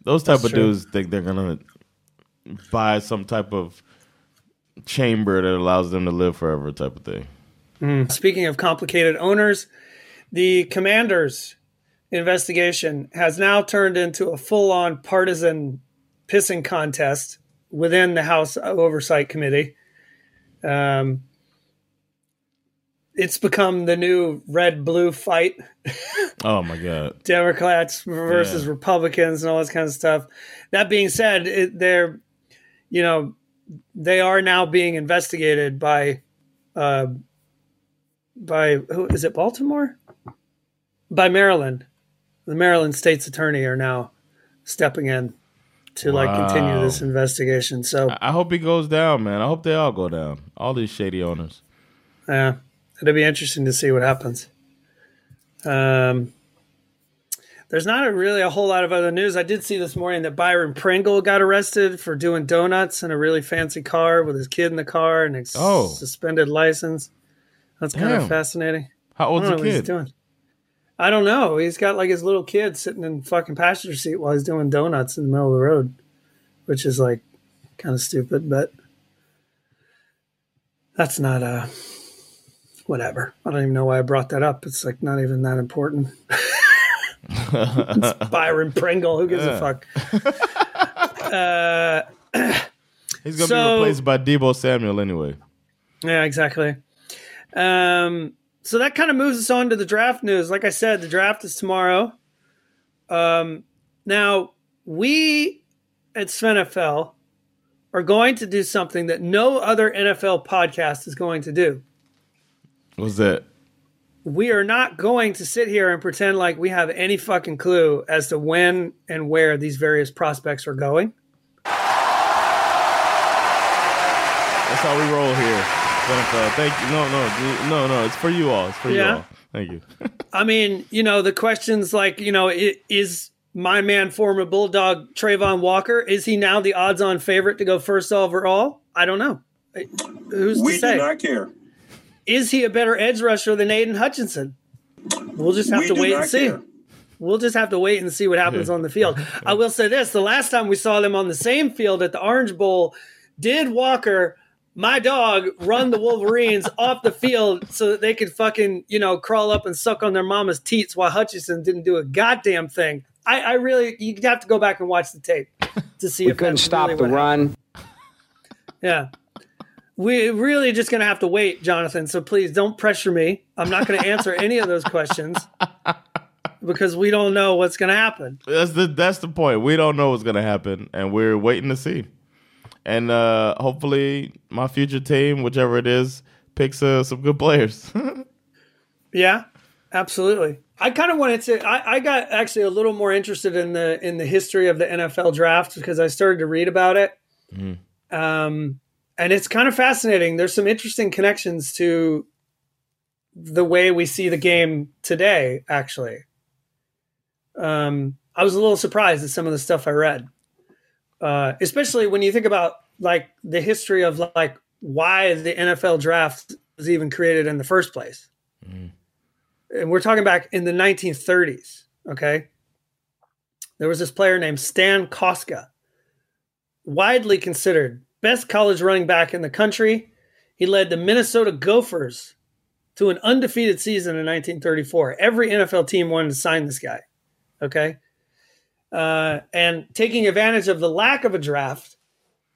Those type That's of true. dudes think they're gonna buy some type of chamber that allows them to live forever, type of thing. Speaking of complicated owners, the Commanders investigation has now turned into a full-on partisan pissing contest within the House Oversight Committee. Um, it's become the new red-blue fight. Oh my god. Democrats versus Yeah. Republicans and all this kind of stuff. That being said, it, they're, you know, they are now being investigated by, uh, by who is it? Baltimore, by Maryland. The Maryland state's attorney are now stepping in to like continue this investigation. So I hope he goes down, man. I hope they all go down. All these shady owners. Yeah, it'll be interesting to see what happens. Um, there's not a really a whole lot of other news. I did see this morning that Byron Pringle got arrested for doing donuts in a really fancy car with his kid in the car and a Oh. suspended license. That's kind Damn. of fascinating. How old's don't the he's kid? doing. I don't know. He's got like his little kid sitting in fucking passenger seat while he's doing donuts in the middle of the road, which is like kind of stupid, but that's not uh whatever. I don't even know why I brought that up. It's like not even that important. it's Byron Pringle. Who gives a fuck? Uh, He's gonna So- be replaced by Deebo Samuel anyway. Yeah, exactly. Um, so that kind of moves us on to the draft news. Like I said, the draft is tomorrow. Um, now we at SvenFL are going to do something that no other NFL podcast is going to do. What's that? We are not going to sit here and pretend like we have any fucking clue as to when and where these various prospects are going. That's how we roll here. Uh, thank you. No, no, no, no. It's for you all. It's for you all. Thank you. I mean, you know, the questions like, you know, is my man, former Bulldog Travon Walker, is he now the odds on favorite to go first overall? I don't know. Who's We to do not care. Is he a better edge rusher than Aidan Hutchinson? We'll just have We to wait and see. care. We'll just have to wait and see what happens on the field. I will say this the last time we saw them on the same field at the Orange Bowl, did Walker, my dog, run the Wolverines off the field so that they could fucking, you know, crawl up and suck on their mama's teats while Hutchinson didn't do a goddamn thing? I, I really, you'd have to go back and watch the tape to see We if couldn't that's stop really the what run. yeah. We're really just going to have to wait, Jonathan. So please don't pressure me. I'm not going to answer any of those questions because we don't know what's going to happen. That's the that's the point. We don't know what's gonna happen, and we're waiting to see. And uh hopefully, my future team, whichever it is, picks uh, some good players. Yeah, absolutely. I kind of wanted to. I, I got actually a little more interested in the in the history of the NFL draft because I started to read about it, um, and it's kind of fascinating. There's some interesting connections to the way we see the game today. Actually, um, I was a little surprised at some of the stuff I read, uh, especially when you think about like the history of like why the NFL draft was even created in the first place and we're talking back in the 1930s. Okay, there was this player named Stan Kostka, widely considered best college running back in the country. He led the Minnesota Gophers to an undefeated season in 1934. Every NFL team wanted to sign this guy. Okay, uh, and taking advantage of the lack of a draft,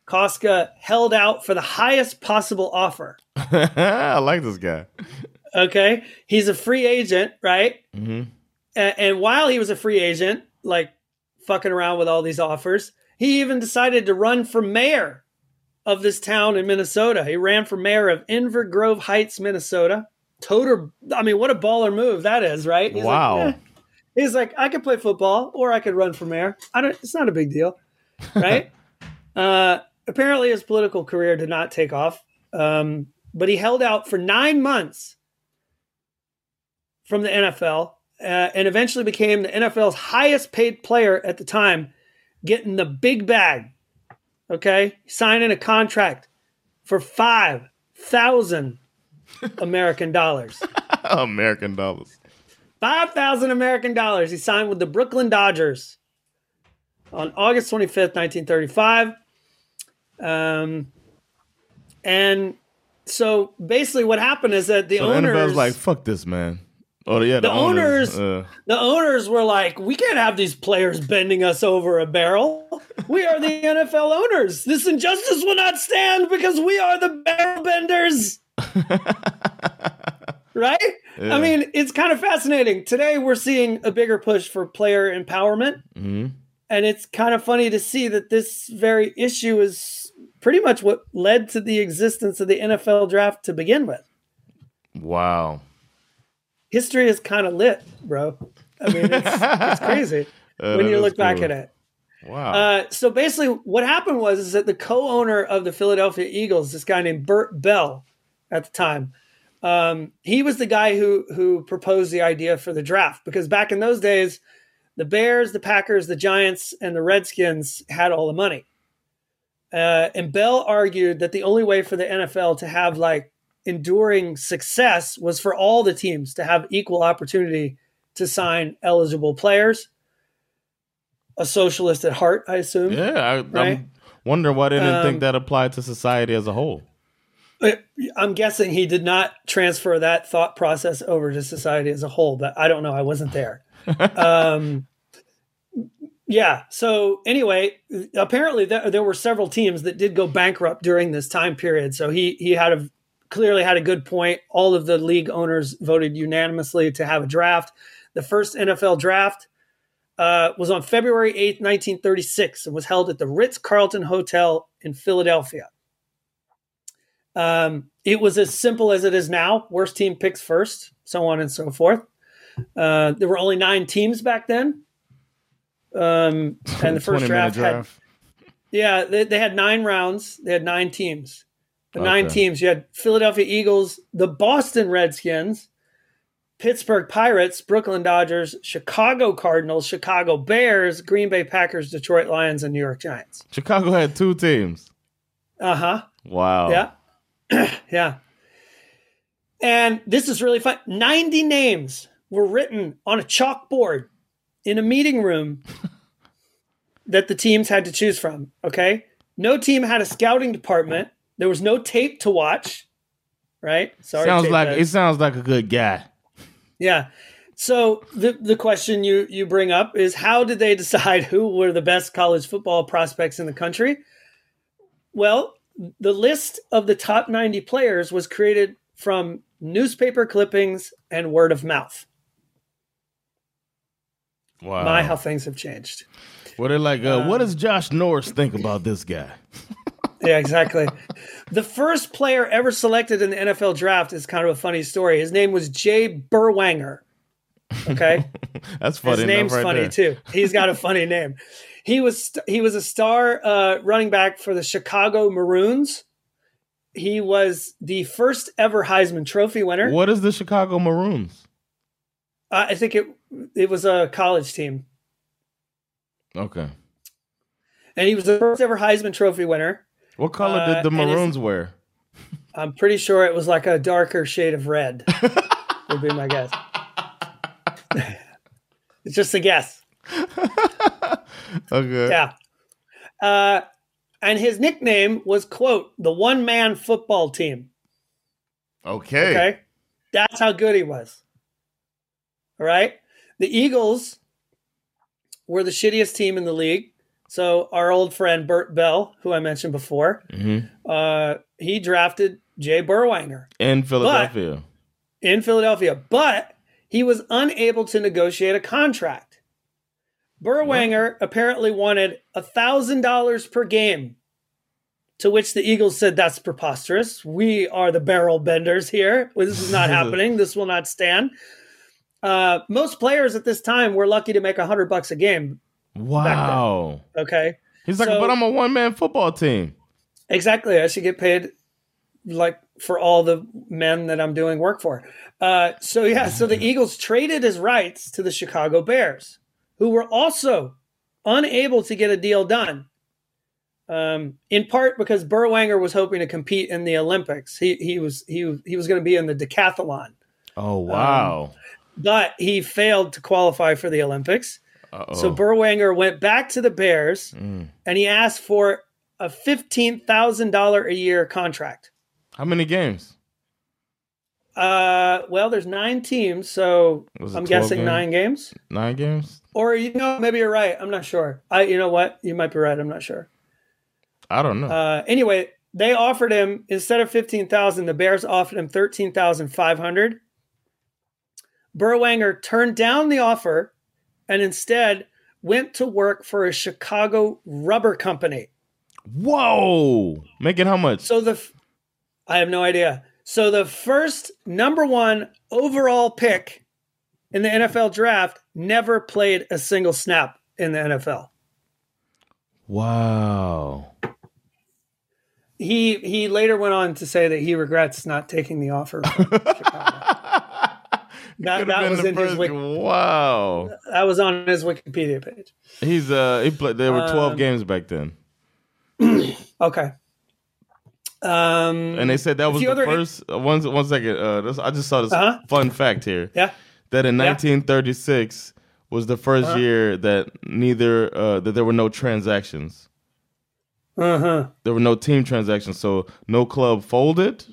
Kostka held out for the highest possible offer. I like this guy. Okay. He's a free agent, right? hmm And, and while he was a free agent, like fucking around with all these offers, he even decided to run for mayor of this town in Minnesota. He ran for mayor of Inver Grove Heights, Minnesota. Toter, I mean, what a baller move that is, right? He's like, Wow. "Eh." He's like, I could play football or I could run for mayor. I don't. It's not a big deal, right? uh, apparently, his political career did not take off, um, but he held out for nine months from the NFL uh, and eventually became the NFL's highest paid player at the time, getting the big bag. Okay, signing a contract for five thousand American dollars. American dollars. Five thousand American dollars. He signed with the Brooklyn Dodgers on August twenty fifth, nineteen thirty five. Um, and so basically, what happened is that the So the owners, NFL's like, fuck this man. Oh yeah, the, The owners- uh, the owners were like, "We can't have these players bending us over a barrel. We are the NFL owners. This injustice will not stand because we are the barrel benders." right? Yeah. I mean, it's kind of fascinating. Today, we're seeing a bigger push for player empowerment, mhm. and it's kind of funny to see that this very issue is pretty much what led to the existence of the NFL draft to begin with. Wow. History is kind of lit, bro. I mean, it's, it's crazy Uh, when you look back at it. Wow. Uh, so basically, what happened was is that the co-owner of the Philadelphia Eagles, this guy named Bert Bell, at the time, um, he was the guy who who proposed the idea for the draft because back in those days, the Bears, the Packers, the Giants, and the Redskins had all the money. Uh, and Bell argued that the only way for the NFL to have like enduring success was for all the teams to have equal opportunity to sign eligible players. A socialist at heart, I assume. yeah, I, right? I'm wondering why they didn't Um, think that applied to society as a whole. I'm guessing he did not transfer that thought process over to society as a whole, but I don't know. I wasn't there. um, yeah. So anyway, apparently there, there were several teams that did go bankrupt during this time period. So he he had a clearly had a good point. All of the league owners voted unanimously to have a draft. The first NFL draft uh, was on February 8th, 1936, and was held at the Ritz Carlton Hotel in Philadelphia. Um, it was as simple as it is now. Worst team picks first, so on and so forth. Uh, there were only nine teams back then. Um, and the first 20 minute draft, had yeah they, they had nine rounds. They had nine teams. The nine teams. You had Philadelphia Eagles, the Boston Redskins, Pittsburgh Pirates, Brooklyn Dodgers, Chicago Cardinals, Chicago Bears, Green Bay Packers, Detroit Lions, and New York Giants. Chicago had two teams. Uh huh. Wow. Yeah. yeah. And this is really fun. 90 names were written on a chalkboard in a meeting room that the teams had to choose from. Okay. No team had a scouting department. There was no tape to watch. Right. Sorry. sounds like it sounds like a good guy. Yeah. So the the question you you bring up is how did they decide who were the best college football prospects in the country? Well, the list of the top 90 players was created from newspaper clippings and word of mouth. Wow. My how things have changed. What they're like, uh, what does Josh Norris think about this guy? Yeah, exactly. the first player ever selected in the NFL draft is kind of a funny story. His name was Jay Berwanger. Okay. That's funny. His name's right funny there. too. He's got a funny name. He was he was a star uh, running back for the Chicago Maroons. He was the first ever Heisman Trophy winner. What is the Chicago Maroons? Uh, I think it it was a college team, Okay. and he was the first ever Heisman Trophy winner. What color Uh, did the and his- Maroons wear? I'm pretty sure it was like a darker shade of red. would be my guess. it's just a guess. Okay. Yeah. Uh, and his nickname was quote the one man football team. Okay. Okay. That's how good he was. All right. The Eagles were the shittiest team in the league. So our old friend Bert Bell, who I mentioned before, Mhm. uh, he drafted Jay Berwanger In Philadelphia. in Philadelphia, but he was unable to negotiate a contract. Berwanger apparently wanted $1,000 per game, to which the Eagles said, That's preposterous. We are the barrel benders here. This is not happening. This will not stand. Uh, most players at this time were lucky to make a 100 bucks a game. Wow. Okay. He's like, So- but I'm a one man football team. Exactly. I should get paid like for all the men that I'm doing work for. Uh, so yeah, so the Eagles traded his rights to the Chicago Bears, who were also unable to get a deal done. Um, in part because Berwanger was hoping to compete in the Olympics. He he was he he was going to be in the decathlon, Oh wow. but he failed to qualify for the Olympics. Uh-oh. So Berwanger went back to the Bears Mm. and he asked for a fifteen thousand dollar a year contract. How many games? Uh, well, there's nine teams, so I'm guessing games? nine games. Nine games? Or you know, maybe you're right. I'm not sure. I, you know what? You might be right. I'm not sure. I don't know. Uh, anyway, they offered him instead of fifteen thousand, the Bears offered him thirteen thousand five hundred. Berwanger turned down the offer and instead went to work for a Chicago rubber company. Whoa. Making how much? So the, f- I have no idea. So the first number one overall pick in the NFL draft never played a single snap in the NFL. wow. He he later went on to say that he regrets not taking the offer. That, that was the in his first- wiki, Wow. that was on his Wikipedia page. He's uh he played there were 12 Um, games back then. Okay. Um, And they said that was the other- first uh, one one second. Uh this, I just saw this Uh-huh. fun fact here. yeah. That in Yeah. 1936 was the 1st Uh-huh. year that neither uh that there were no transactions. Uh huh. There were no team transactions, so no club folded,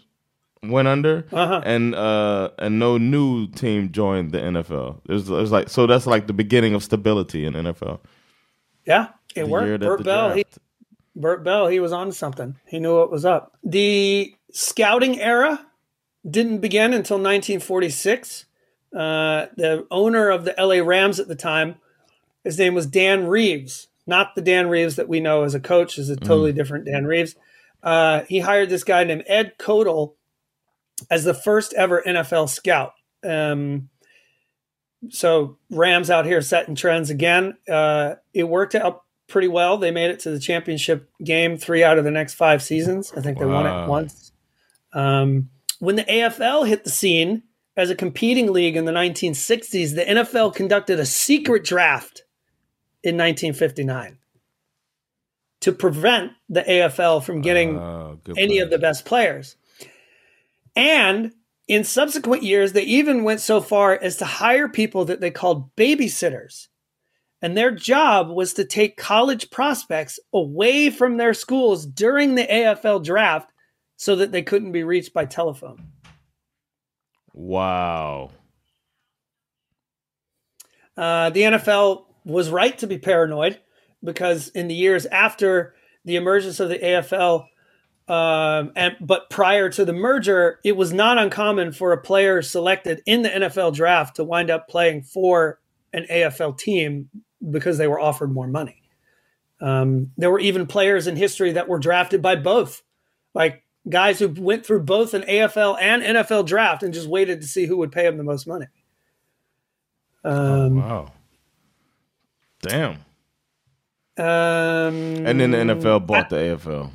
went under, Uh-huh. and uh and no new team joined the NFL. There's there's like so that's like the beginning of stability in NFL. Yeah. It The worked. that Bert Bell. He, Bert Bell, he was on something. He knew what was up. The scouting era didn't begin until 1946. Uh, the owner of the LA Rams at the time, his name was Dan Reeves, not the Dan Reeves that we know as a coach, is a totally different Dan Reeves. Uh, he hired this guy named Ed Kotal as the first ever NFL scout. Um, so Rams out here setting trends again. Uh, it worked out pretty well. They made it to the championship game three out of the next five seasons. I think they won it once. Um, when the AFL hit the scene as a competing league in the 1960s, the NFL conducted a secret draft in 1959 to prevent the AFL from getting Oh, any of the best players. And in subsequent years, they even went so far as to hire people that they called babysitters. And their job was to take college prospects away from their schools during the AFL draft so that they couldn't be reached by telephone. Wow. Uh, the NFL was right to be paranoid because in the years after the emergence of the AFL, um, and but prior to the merger, it was not uncommon for a player selected in the NFL draft to wind up playing for an AFL team because they were offered more money. Um, there were even players in history that were drafted by both, like guys who went through both an AFL and NFL draft and just waited to see who would pay them the most money. Um, Wow. Damn. Um, And then the NFL bought the AFL.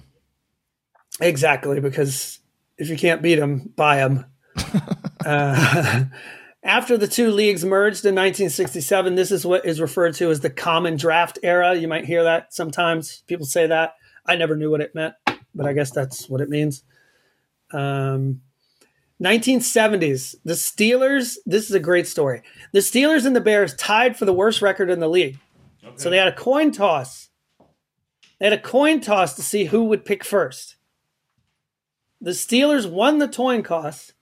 Exactly because if you can't beat them, buy them. uh, after the two leagues merged in 1967, this is what is referred to as the common draft era. You might hear that sometimes. People say that. I never knew what it meant, but I guess that's what it means. Um, 1970s, the Steelers. This is a great story. The Steelers and the Bears tied for the worst record in the league. So they had a coin toss. They had a coin toss to see who would pick first. The Steelers won the coin toss,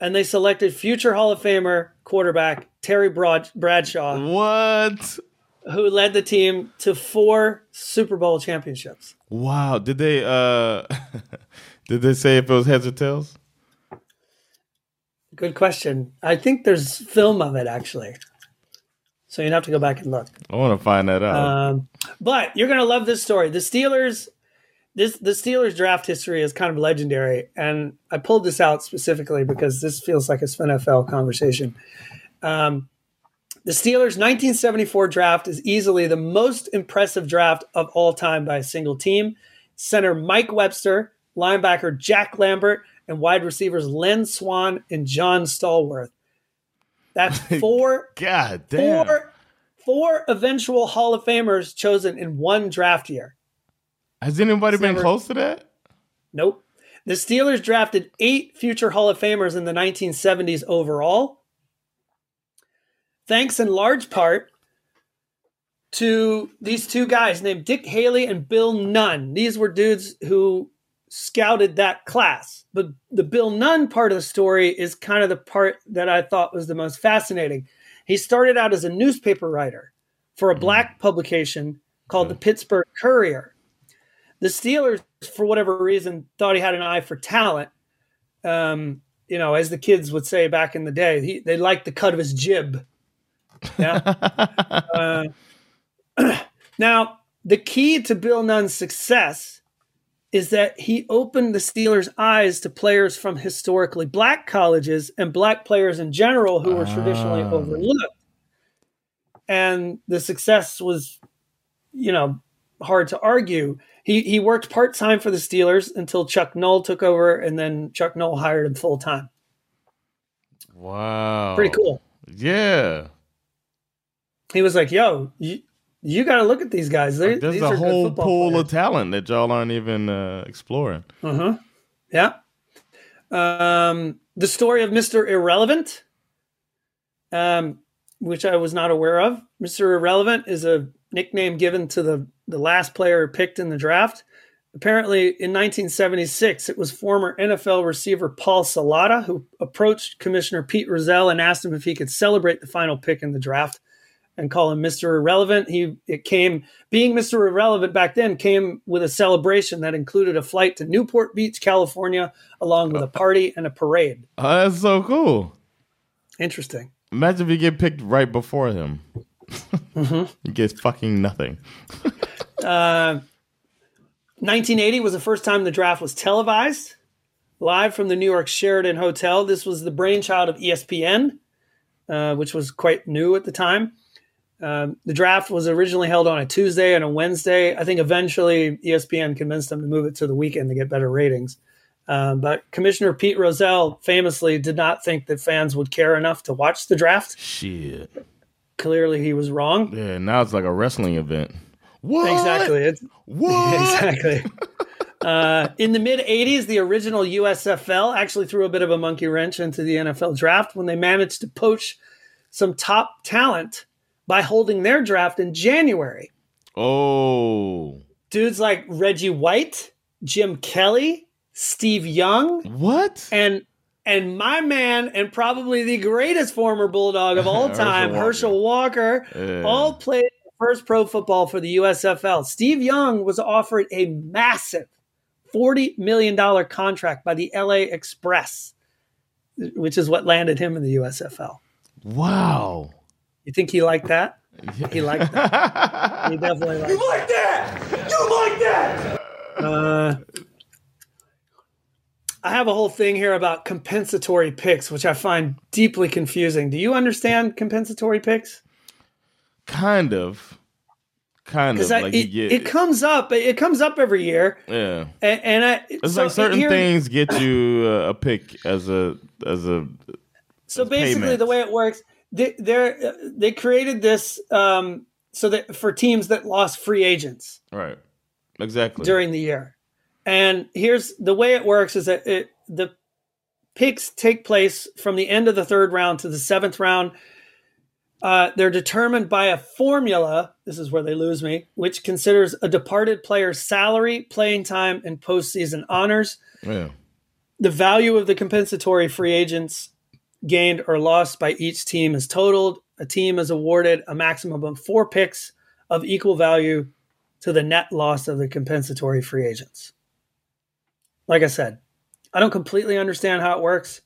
and they selected future Hall of Famer quarterback Terry Broad- Bradshaw, What? who led the team to four Super Bowl championships. Wow. Did they uh did they say if it was heads or tails? Good question. I think there's film of it actually. So you'd have to go back and look. I want to find that out. Um, but you're gonna love this story. The Steelers, this the Steelers draft history is kind of legendary, and I pulled this out specifically because this feels like a NFL conversation. Um, the Steelers' 1974 draft is easily the most impressive draft of all time by a single team. Center Mike Webster, linebacker Jack Lambert, and wide receivers Lynn Swann and John Stallworth. That's four God damn. four four eventual Hall of Famers chosen in one draft year. Has anybody been never- close to that? Nope. The Steelers drafted eight future Hall of Famers in the 1970s overall. Thanks in large part to these two guys named Dick Haley and Bill Nunn. These were dudes who scouted that class. But the Bill Nunn part of the story is kind of the part that I thought was the most fascinating. He started out as a newspaper writer for a hmm. black publication called the Pittsburgh Courier. The Steelers, for whatever reason, thought he had an eye for talent. Um, you know, as the kids would say back in the day, he, they liked the cut of his jib. Yeah. Uh, now, the key to Bill Nunn's success is that he opened the Steelers' eyes to players from historically black colleges and black players in general who were traditionally Ah. overlooked. And the success was, you know, hard to argue. He he worked part time for the Steelers until Chuck Noll took over, and then Chuck Noll hired him full time. Wow. Pretty cool. Yeah. He was like, "Yo, you, you got to look at these guys. They're, There's these a are whole pool players. of talent that y'all aren't even uh, exploring. Uh-huh. Yeah. Um, the story of Mr. Irrelevant, um, which I was not aware of. Mr. Irrelevant is a nickname given to the, the last player picked in the draft. Apparently, in 1976, it was former NFL receiver Paul Salata who approached Commissioner Pete Rozelle and asked him if he could celebrate the final pick in the draft and call him Mr. Irrelevant. He it came being Mr. Irrelevant back then came with a celebration that included a flight to Newport Beach, California, along with a party and a parade. Oh, that's so cool. Interesting. Imagine if you get picked right before him. Mm-hmm. you get fucking nothing. 1980 was the first time the draft was televised live from the New York Sheraton Hotel. This was the brainchild of ESPN, uh, which was quite new at the time. Um, the draft was originally held on a Tuesday and a Wednesday. I think eventually ESPN convinced them to move it to the weekend to get better ratings. Um, but Commissioner Pete Rozelle famously did not think that fans would care enough to watch the draft. Shit. Clearly, he was wrong. Yeah, now it's like a wrestling event. What? Exactly. It's, What? exactly. Uh, in the mid 80s, the original USFL actually threw a bit of a monkey wrench into the NFL draft when they managed to poach some top talent by holding their draft in January. Oh. Dudes like Reggie White, Jim Kelly, Steve Young, What? and and my man and probably the greatest former bulldog of all Herschel time, Walker. Herschel Walker, Yeah. all played first pro football for the USFL. Steve Young was offered a massive $40 million contract by the LA Express, which is what landed him in the USFL. Wow. You think he liked that? He liked that. He definitely liked that. You like that? You like that? Uh, I have a whole thing here about compensatory picks, which I find deeply confusing. Do you understand compensatory picks? Kind of. Kind of. Because Like it, you it comes up. It comes up every year, yeah. and, and I. It's so like certain here- things get you uh, a pick as a as a So as basically, payment. the way it works, they they're, they created this um, so that for teams that lost free agents right. Exactly. during the year. And here's the way it works: is that it, the picks take place from the end of the third round to the seventh round. Uh, they're determined by a formula. This is where they lose me, which considers a departed player's salary, playing time, and postseason honors. yeah. The value of the compensatory free agents gained or lost by each team is totaled. A team is awarded a maximum of four picks of equal value to the net loss of the compensatory free agents. Like I said, I don't completely understand how it works.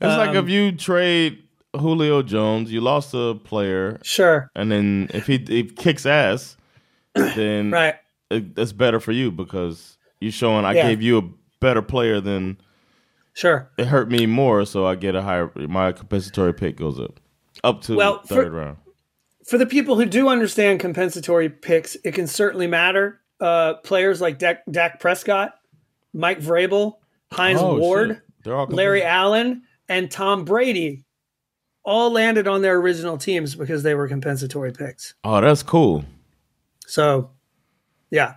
It's like Um, if you trade Julio Jones, you lost a player, Sure, and then if he if he kicks ass, then right. it, it's better for you because you're showing I Yeah. gave you a better player than Sure. it hurt me more, so I get a higher. My compensatory pick goes up, up to Well, for- third round. For the people who do understand compensatory picks, it can certainly matter. Uh, players like Dak, Dak Prescott, Mike Vrabel, Hines Oh, Ward, Larry Allen, and Tom Brady all landed on their original teams because they were compensatory picks. Oh, that's cool. So, yeah.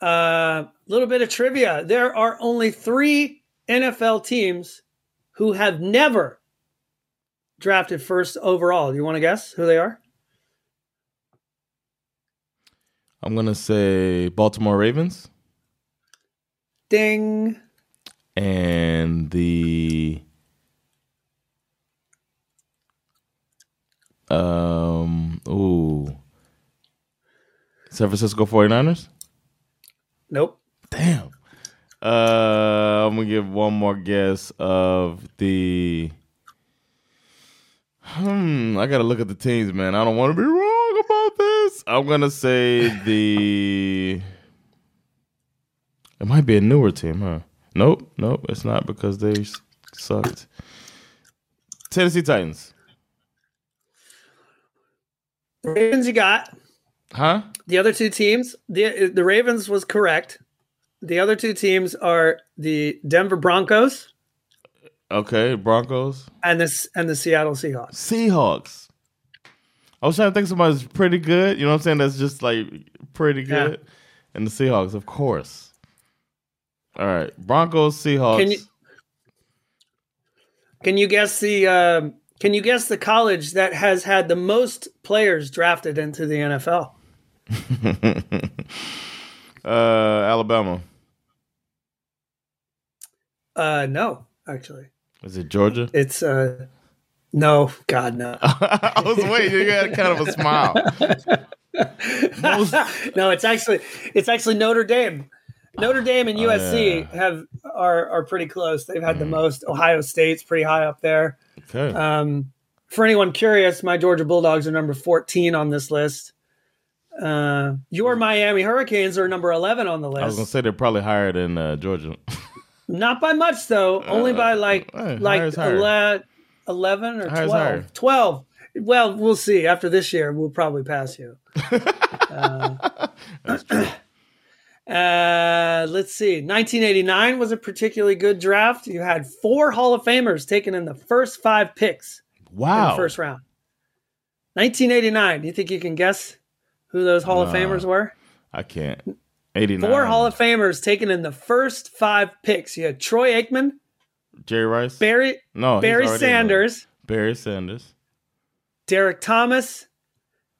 A uh, little bit of trivia. There are only three NFL teams who have never drafted first overall. Do you want to guess who they are? I'm gonna say Baltimore Ravens Ding. and the um ooh San Francisco 49ers. Nope. Damn. Uh, I'm gonna give one more guess of the. Hmm, I gotta look at the teams, man. I don't want to be wrong about this. I'm gonna say the. It might be a newer team, huh? Nope, nope, it's not because they sucked. Tennessee Titans, The Ravens you got. huh? The other two teams, the the Ravens was correct. The other two teams are the Denver Broncos Okay, Broncos, and this and the Seattle Seahawks. Seahawks. I was trying to think somebody's pretty good. You know what I'm saying? That's just like pretty Yeah. good. And the Seahawks, of course. All right, Broncos, Seahawks. Can you can you guess the um can you guess the college that has had the most players drafted into the NFL? uh, Alabama. Uh, no, actually, Is it Georgia? it's uh, no, God, no, I was waiting. You had kind of a smile. Most- no. It's actually it's actually Notre Dame. Notre Dame and USC yeah. have are are pretty close. They've had the most. Ohio State's pretty high up there. Okay. Um, for anyone curious, my Georgia Bulldogs are number 14 on this list. Uh, your Miami Hurricanes are number 11 on the list. I was gonna say they're probably higher than uh, Georgia. Not by much though, only by like hey, like higher is higher. ele- 11 or Higher 12. 12. Well, we'll see. After this year, we'll probably pass you. uh, uh, let's see. 1989 was a particularly good draft. You had four Hall of Famers taken in the first five picks Wow. first round. 1989. Do you think you can guess who those Hall of Famers were? I can't. 89. Four Hall of Famers taken in the first five picks. You had Troy Aikman, Jerry Rice? Barry no, Barry already in there. Sanders, Barry Sanders. Derrick Thomas,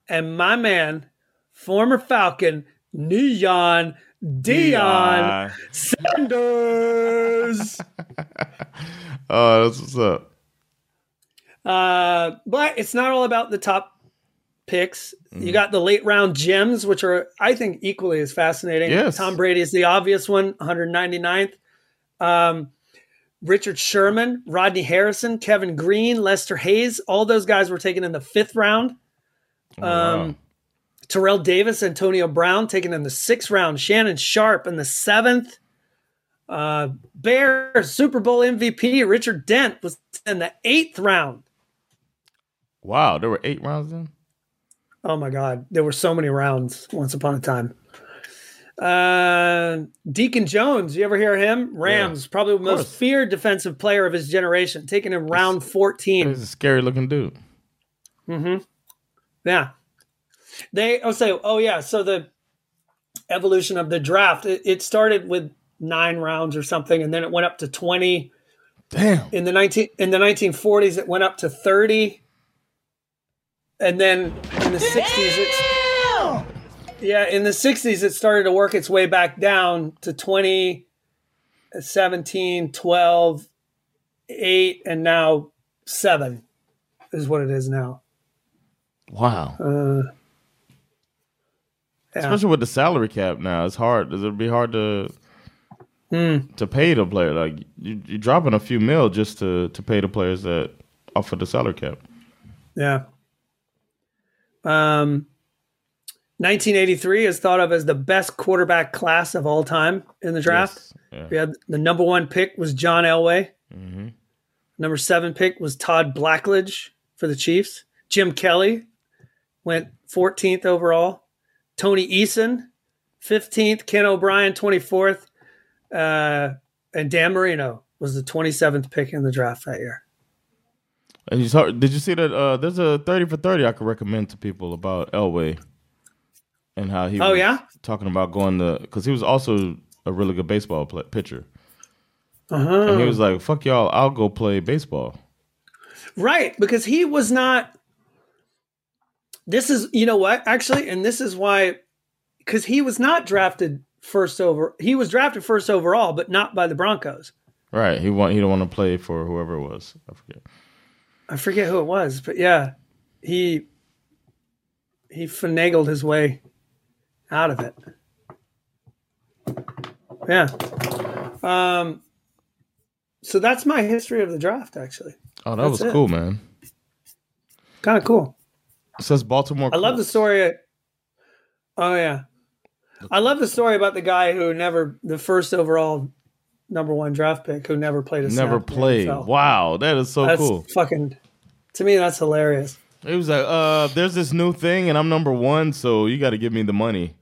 and my man, former Falcon, Neon Deion Sanders. Oh, that's what's up. uh, but it's not all about the top picks. Mm-hmm. You got the late round gems, which are, I think, equally as fascinating. Yes. Tom Brady is the obvious one, 199th. Um, Richard Sherman, Rodney Harrison, Kevin Greene, Lester Hayes, all those guys were taken in the fifth round. Oh, wow. Terrell Davis, Antonio Brown taken in the sixth round. Shannon Sharpe in the seventh. Uh, Bears Super Bowl MVP Richard Dent was in the eighth round. wow, there were eight rounds in? Oh my God, there were so many rounds once upon a time. Uh, Deacon Jones, you ever hear of him? Rams, probably the most feared defensive player of his generation, taken in round 14. He's a scary looking dude. Mm-hmm. Yeah. They oh so oh yeah, so the evolution of the draft, it, it started with nine rounds or something, and then it went up to twenty. Damn. In the nineteen in the nineteen forties it went up to thirty. And then in the sixties it's Yeah, in the sixties it started to work its way back down to 20, 17, 12, 8, and now seven is what it is now. Wow. Uh. Especially with the salary cap now, it's hard. Does It'll be hard to Hmm. to pay the player. Like you, you're dropping a few mil just to to pay the players that offer the salary cap. Yeah. Um, 1983 is thought of as the best quarterback class of all time in the draft. Yes. Yeah. We had the number one pick was John Elway. Mm-hmm. Number seven pick was Todd Blackledge for the Chiefs. Jim Kelly went 14th overall. Tony Eason, 15th. Ken O'Brien, 24th. Uh, and Dan Marino was the 27th pick in the draft that year. And you saw, did you see that? Uh, there's a thirty for thirty I could recommend to people about Elway and how he. Oh, was yeah? talking about going to because he was also a really good baseball play, pitcher, Uh-huh. and he was like, "Fuck y'all, I'll go play baseball." Right, because he was not. This is, you know what, actually, and this is why, because he was not drafted first over. He was drafted first overall, but not by the Broncos. Right? He want he don't want to play for whoever it was. I forget. I forget who it was, but yeah, he he finagled his way out of it. Yeah. Um. So that's my history of the draft. Actually, Oh, that That's was it. cool, man. kind of cool. It says Baltimore. I love the story. Oh yeah, I love the story about the guy who never the first overall number one draft pick who never played a Never played. Wow, that is so That's cool. fucking. To me, that's hilarious. He was like, "Uh, there's this new thing, and I'm number one, so you got to give me the money."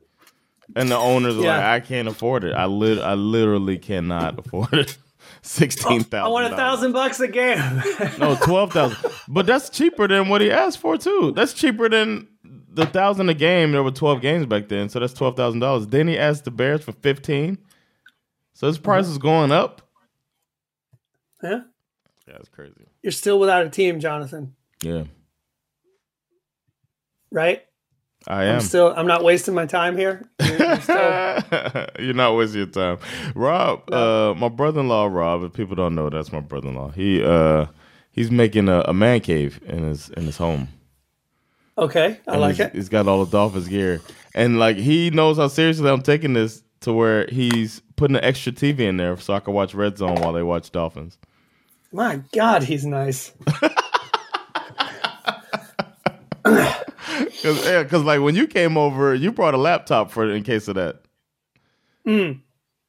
And the owners are Yeah. like, "I can't afford it. I lit, I literally cannot afford it. Sixteen thousand. I want a thousand bucks a game. No, twelve thousand. but that's cheaper than what he asked for too. That's cheaper than the thousand a game. There were twelve games back then, so that's twelve thousand dollars. Then he asked the Bears for fifteen. So his price mm-hmm. is going up. yeah, Yeah, that's crazy. you're still without a team, Jonathan. Yeah, Right? I I'm still. I'm not wasting my time here. You're- still- You're not wasting your time, Rob. Uh, my brother-in-law, Rob. If people don't know, that's my brother-in-law. He uh, he's making a, a man cave in his in his home. okay, I And like he's, it. He's got all the Dolphins gear, and like he knows how seriously I'm taking this to where he's putting an extra TV in there so I can watch Red Zone while they watch Dolphins. My God, he's nice. Because yeah, 'cause, like when you came over, you brought a laptop for in case of that. Mm.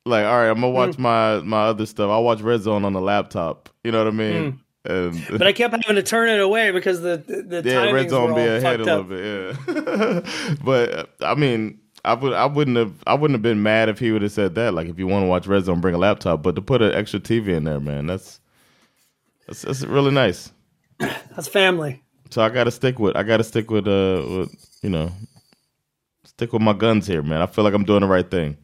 Like, all right, I'm gonna watch my my other stuff. I'll watch Red Zone on the laptop. You know what I mean? And, but I kept having to turn it away because the the, the yeah, red zone be ahead a little up. bit. Yeah, but I mean, I would I wouldn't have I wouldn't have been mad if he would have said that. Like, if you want to watch red zone, bring a laptop. But to put an extra TV in there, man, that's that's, that's really nice. That's family. So I got to stick with I got to stick with uh with, you know stick with my guns here, man. I feel like I'm doing the right thing.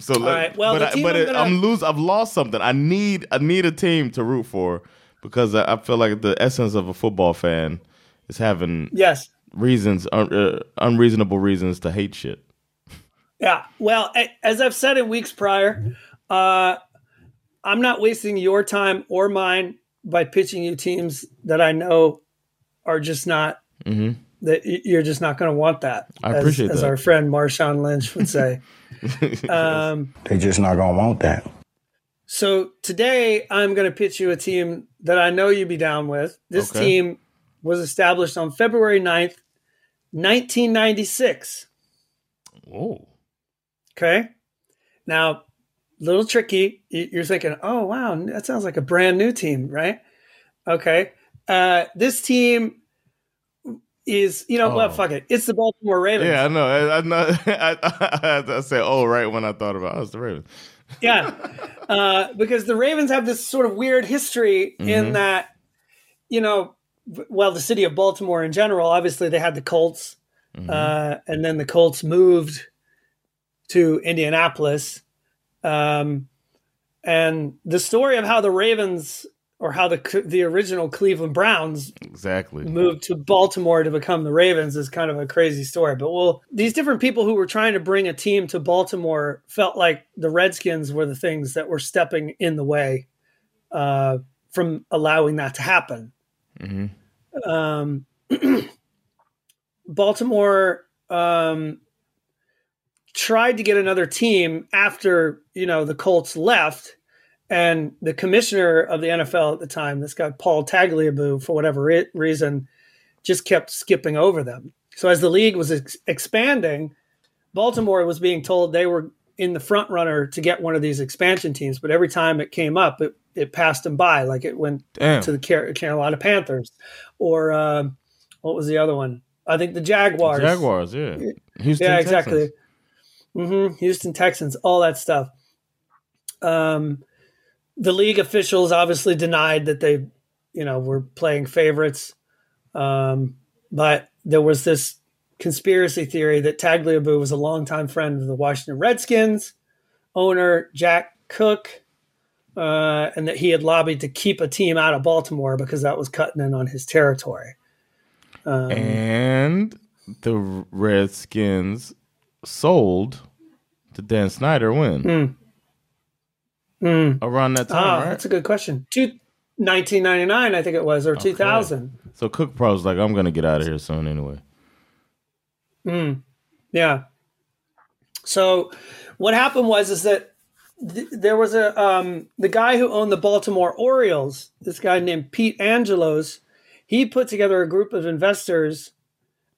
So, All right. Well, but, I, but I'm, I'm lose. I've lost something. I need I need a team to root for because I, I feel like the essence of a football fan is having Yes. reasons un, uh, unreasonable reasons to hate shit. Yeah. Well, as I've said in weeks prior, uh, I'm not wasting your time or mine by pitching you teams that I know are just not hmm that you're just not going to want that. I as, appreciate as that. our friend Marshawn Lynch would say. um, They just not gonna want that. so today I'm going to pitch you a team that I know you'd be down with. This Okay. team was established on February 9th, 1996. Oh. Okay. Now, a little tricky. You're thinking, oh, wow, that sounds like a brand new team, right? Okay. Uh, this team is, you know, well, Oh. fuck it. It's the Baltimore Ravens. Yeah, I know. I, I know. I, I, I said, "Oh, right." When I thought about, it, it's the Ravens. Yeah. Uh, because the Ravens have this sort of weird history in Mhm. that, you know, well, the city of Baltimore in general, obviously they had the Colts, Mhm. uh, and then the Colts moved to Indianapolis. Um, and the story of how the Ravens or how the the original Cleveland Browns exactly. moved to Baltimore to become the Ravens is kind of a crazy story. But well, these different people who were trying to bring a team to Baltimore felt like the Redskins were the things that were stepping in the way uh, from allowing that to happen. hmm Um, Baltimore um, tried to get another team after you know the Colts left, and the commissioner of the NFL at the time, this guy Paul Tagliabue, for whatever re- reason, just kept skipping over them. So as the league was ex- expanding, Baltimore was being told they were in the front runner to get one of these expansion teams, but every time it came up, it, it passed them by. Like it went Damn. to the Car- Carolina Panthers, or um, what was the other one? I think the Jaguars. Jaguars, yeah. Houston Yeah, Texans. exactly. hmm Houston Texans, all that stuff. Um, the league officials obviously denied that they, you know, were playing favorites, um, but there was this conspiracy theory that Tagliabue was a longtime friend of the Washington Redskins owner Jack Cooke, uh, and that he had lobbied to keep a team out of Baltimore because that was cutting in on his territory. Um, And the Redskins sold to Dan Snyder when? Mm. Mm. Around that time, Ah, right? that's a good question. Two, 1999, I think it was, or 2000. So Cooke Pro was like, I'm going to get out of here soon anyway. Mm. Yeah. So what happened was is that th- there was a um, the guy who owned the Baltimore Orioles, this guy named Pete Angelos, he put together a group of investors,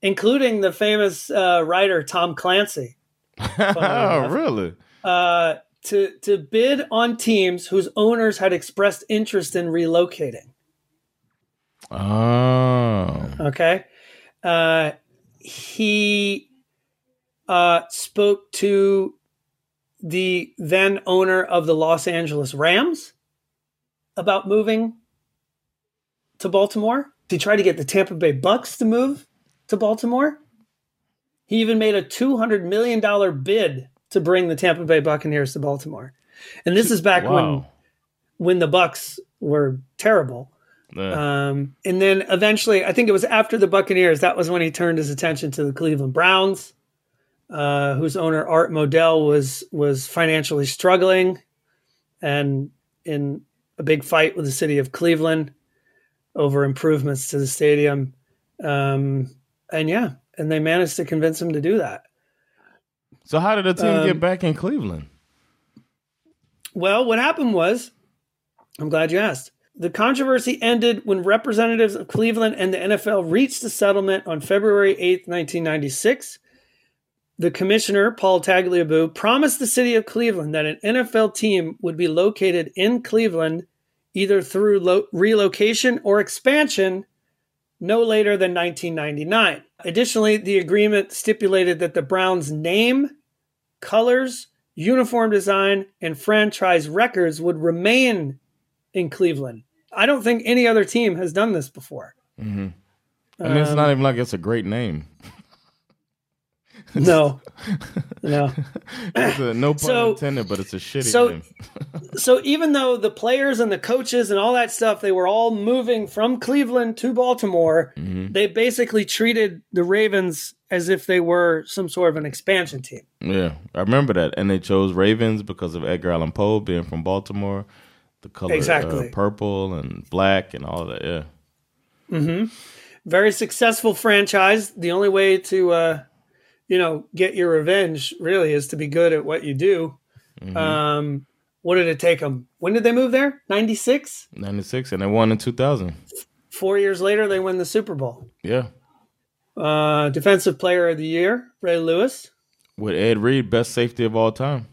including the famous uh, writer Tom Clancy. oh, really? uh, to to bid on teams whose owners had expressed interest in relocating. Oh. Okay, uh, he uh, spoke to the then owner of the Los Angeles Rams about moving to Baltimore. He tried to get the Tampa Bay Bucks to move to Baltimore. He even made a two hundred million dollar bid to bring the Tampa Bay Buccaneers to Baltimore. And this is back when Wow. when the Bucks were terrible. Um, and then eventually, I think it was after the Buccaneers, that was when he turned his attention to the Cleveland Browns, uh, whose owner Art Modell was was financially struggling, and in a big fight with the city of Cleveland over improvements to the stadium. Um, and yeah, and they managed to convince him to do that. So how did the team um, get back in Cleveland? Well, what happened was, I'm glad you asked. The controversy ended when representatives of Cleveland and the NFL reached a settlement on February 8, 1996. The commissioner, Paul Tagliabue, promised the city of Cleveland that an NFL team would be located in Cleveland either through lo- relocation or expansion no later than 1999. Additionally, the agreement stipulated that the Browns' name, colors, uniform design, and franchise records would remain in Cleveland. I don't think any other team has done this before. Mm-hmm. And it's not even like it's a great name. No, no. a, no pun So- intended, but it's a shitty so- name. so even though the players and the coaches and all that stuff they were all moving from Cleveland to Baltimore, they basically treated the Ravens as if they were some sort of an expansion team. Yeah, I remember that, and they chose Ravens because of Edgar Allan Poe being from Baltimore. The color Exactly. uh, purple and black and all that. Yeah, Mm-hmm. Very successful franchise. The only way to uh, you know get your revenge really is to be good at what you do. Um, what did it take them? When did they move there? Ninety six. ninety six, and they won in two thousand. Four years later, they win the Super Bowl. Yeah, Uh, Defensive Player of the Year, Ray Lewis. with Ed Reed, best safety of all time,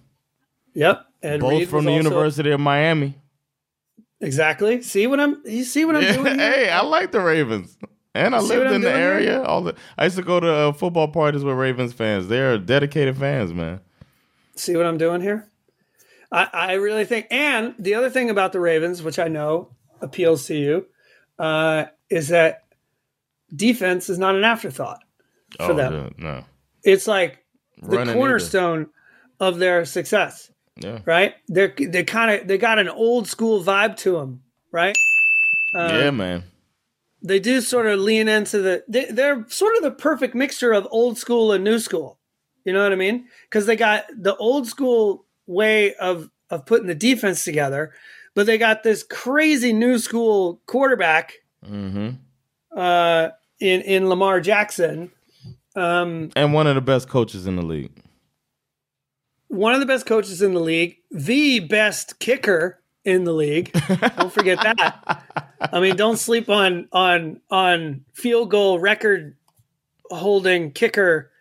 Yep, Ed both Reed from the also- University of Miami. Exactly. See what I'm? You see what I'm Yeah, doing? here? hey, I like the Ravens, and I lived in the doing here? area. All the I used to go to uh, football parties with Ravens fans. They're dedicated fans, man. See what I'm doing here? I, I really think, and the other thing about the Ravens, which I know appeals to you, uh, is that defense is not an afterthought for oh, them. yeah, no, It's like the Running cornerstone of their success, yeah, right? They're they kind of they got an old school vibe to them, right? Um, yeah, man. they do sort of lean into the they, they're sort of the perfect mixture of old school and new school you know what i mean because they got the old school way of of putting the defense together but they got this crazy new school quarterback hmm uh in in lamar jackson um And one of the best coaches in the league. one of the best coaches in the league the best kicker in the league don't forget that I mean, don't sleep on on on field goal record holding kicker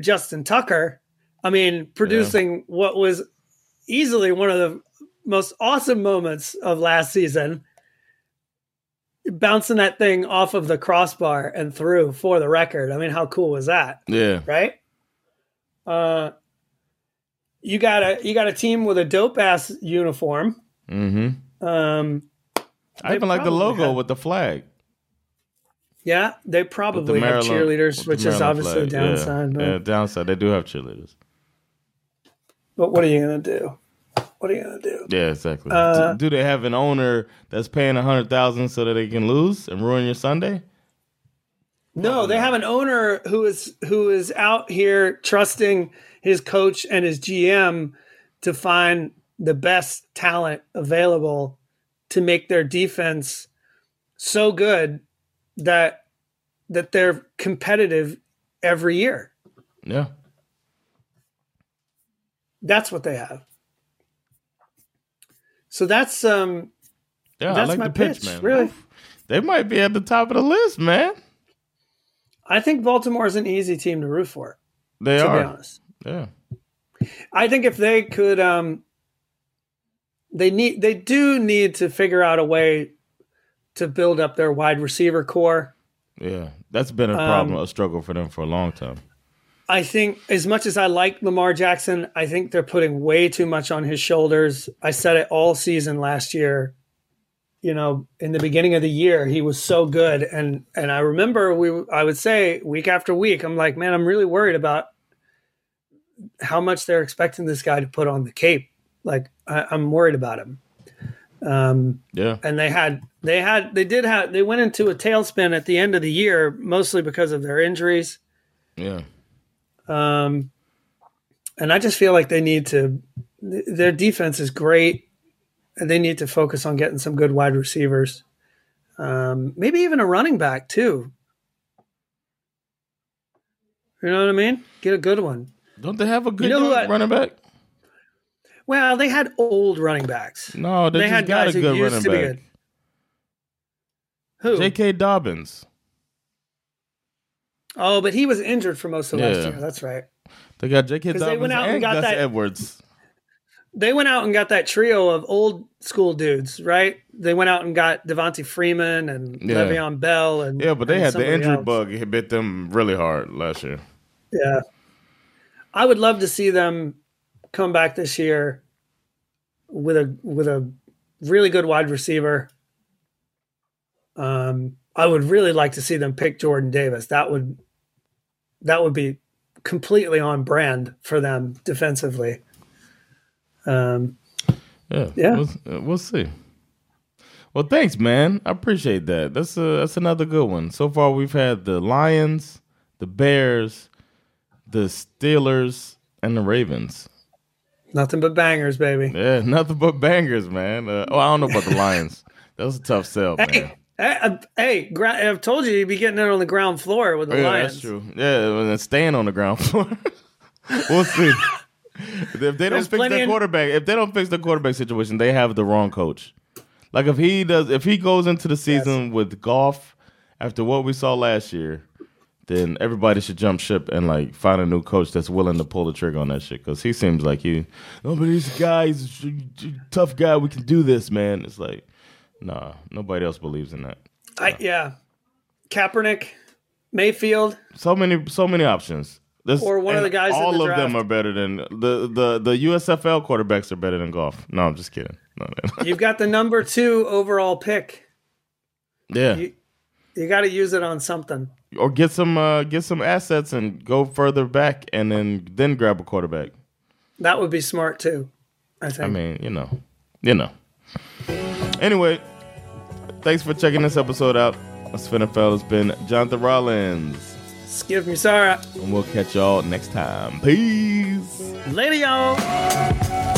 Justin Tucker. I mean, producing what was easily one of the most awesome moments of last season. Bouncing that thing off of the crossbar and through for the record. I mean, how cool was that? Yeah, right? Uh, you got a you got a team with a dope ass uniform. Mm-hmm. Um, I even like the logo have- with the flag. yeah, they with the probably have Maryland- cheerleaders, which is obviously a flag. Yeah. downside. But, Yeah, downside. They do have cheerleaders. but what are you gonna do? What are you gonna do? Yeah, exactly. Uh, do, do they have an owner that's paying a hundred thousand so that they can lose and ruin your Sunday? No, they have an owner who is who is out here trusting his coach and his GM to find the best talent available to make their defense so good that that they're competitive every year. Yeah, That's what they have. So that's um yeah. I That's like my the pitch, pitch, man. really. They might be at the top of the list, man. I think Baltimore is an easy team to root for, They to are. be honest. Yeah, I think if they could, um, they need they do need to figure out a way to build up their wide receiver corps. yeah. That's been a Um, problem, a struggle for them for a long time. I think as much as I like Lamar Jackson, I think they're putting way too much on his shoulders. I said it all season last year. You know, in the beginning of the year, he was so good, and and I remember we I would say week after week, I'm like, man, I'm really worried about how much they're expecting this guy to put on the cape. Like, I, I'm worried about him. Um, Yeah, and they had they had they did have they went into a tailspin at the end of the year, mostly because of their injuries. yeah. Um, and I just feel like they need to. Their defense is great, and they need to focus on getting some good wide receivers. Um, maybe even a running back too. You know what I mean? Get a good one. Don't they have a good know who I- running back? Well, they had old running backs. No, they, They had got guys a who good used running to be back. good. Who? J.K. Dobbins. Oh, but he was injured for most of last year. That's right. They got J.K. 'Cause they went out and and got Gus that- Edwards. they went out and got that trio of old school dudes, right? They went out and got Devonta Freeman and Yeah. Le'Veon Bell, and Yeah, but they had the injury else. bug It bit them really hard last year. Yeah, I would love to see them come back this year with a with a really good wide receiver. Um, I would really like to see them pick Jordan Davis. That would that would be completely on brand for them defensively. Um, Yeah, Yeah. We'll, uh, we'll see. Well, thanks, man. I appreciate that. That's a, that's another good one. So far, we've had the Lions, the Bears, the Steelers, and the Ravens. nothing but bangers, baby. Yeah, nothing but bangers, man. Uh, oh, I don't know about the Lions. That was a tough sell, man. Hey, uh, hey I've told you you'd be getting it on the ground floor with the Yeah, Lions. that's true. Yeah, staying on the ground floor. we'll see. If they don't There's fix their in- quarterback, if they don't fix the quarterback situation, they have the wrong coach. Like if he does, if he goes into the season with Goff after what we saw last year, then everybody should jump ship and like find a new coach that's willing to pull the trigger on that shit. Because he seems like he, no, but he's a guy, he's a tough guy. We can do this, man. It's like, nah, nobody else believes in that. I, yeah, Kaepernick, Mayfield. so many so many options. There's, Or one of the guys All the of them are better than the the the USFL quarterbacks are better than Goff. No, I'm just kidding. No, no. You've got the number two overall pick. yeah, You- You got to use it on something. or get some uh, get some assets and go further back, and then then grab a quarterback. That would be smart too. I think. I mean, you know, you know. Anyway, thanks for checking this episode out. That's NFL. It's been Jonathan Rollins, Skip me, Sarah. and we'll catch y'all next time. Peace. Later, y'all.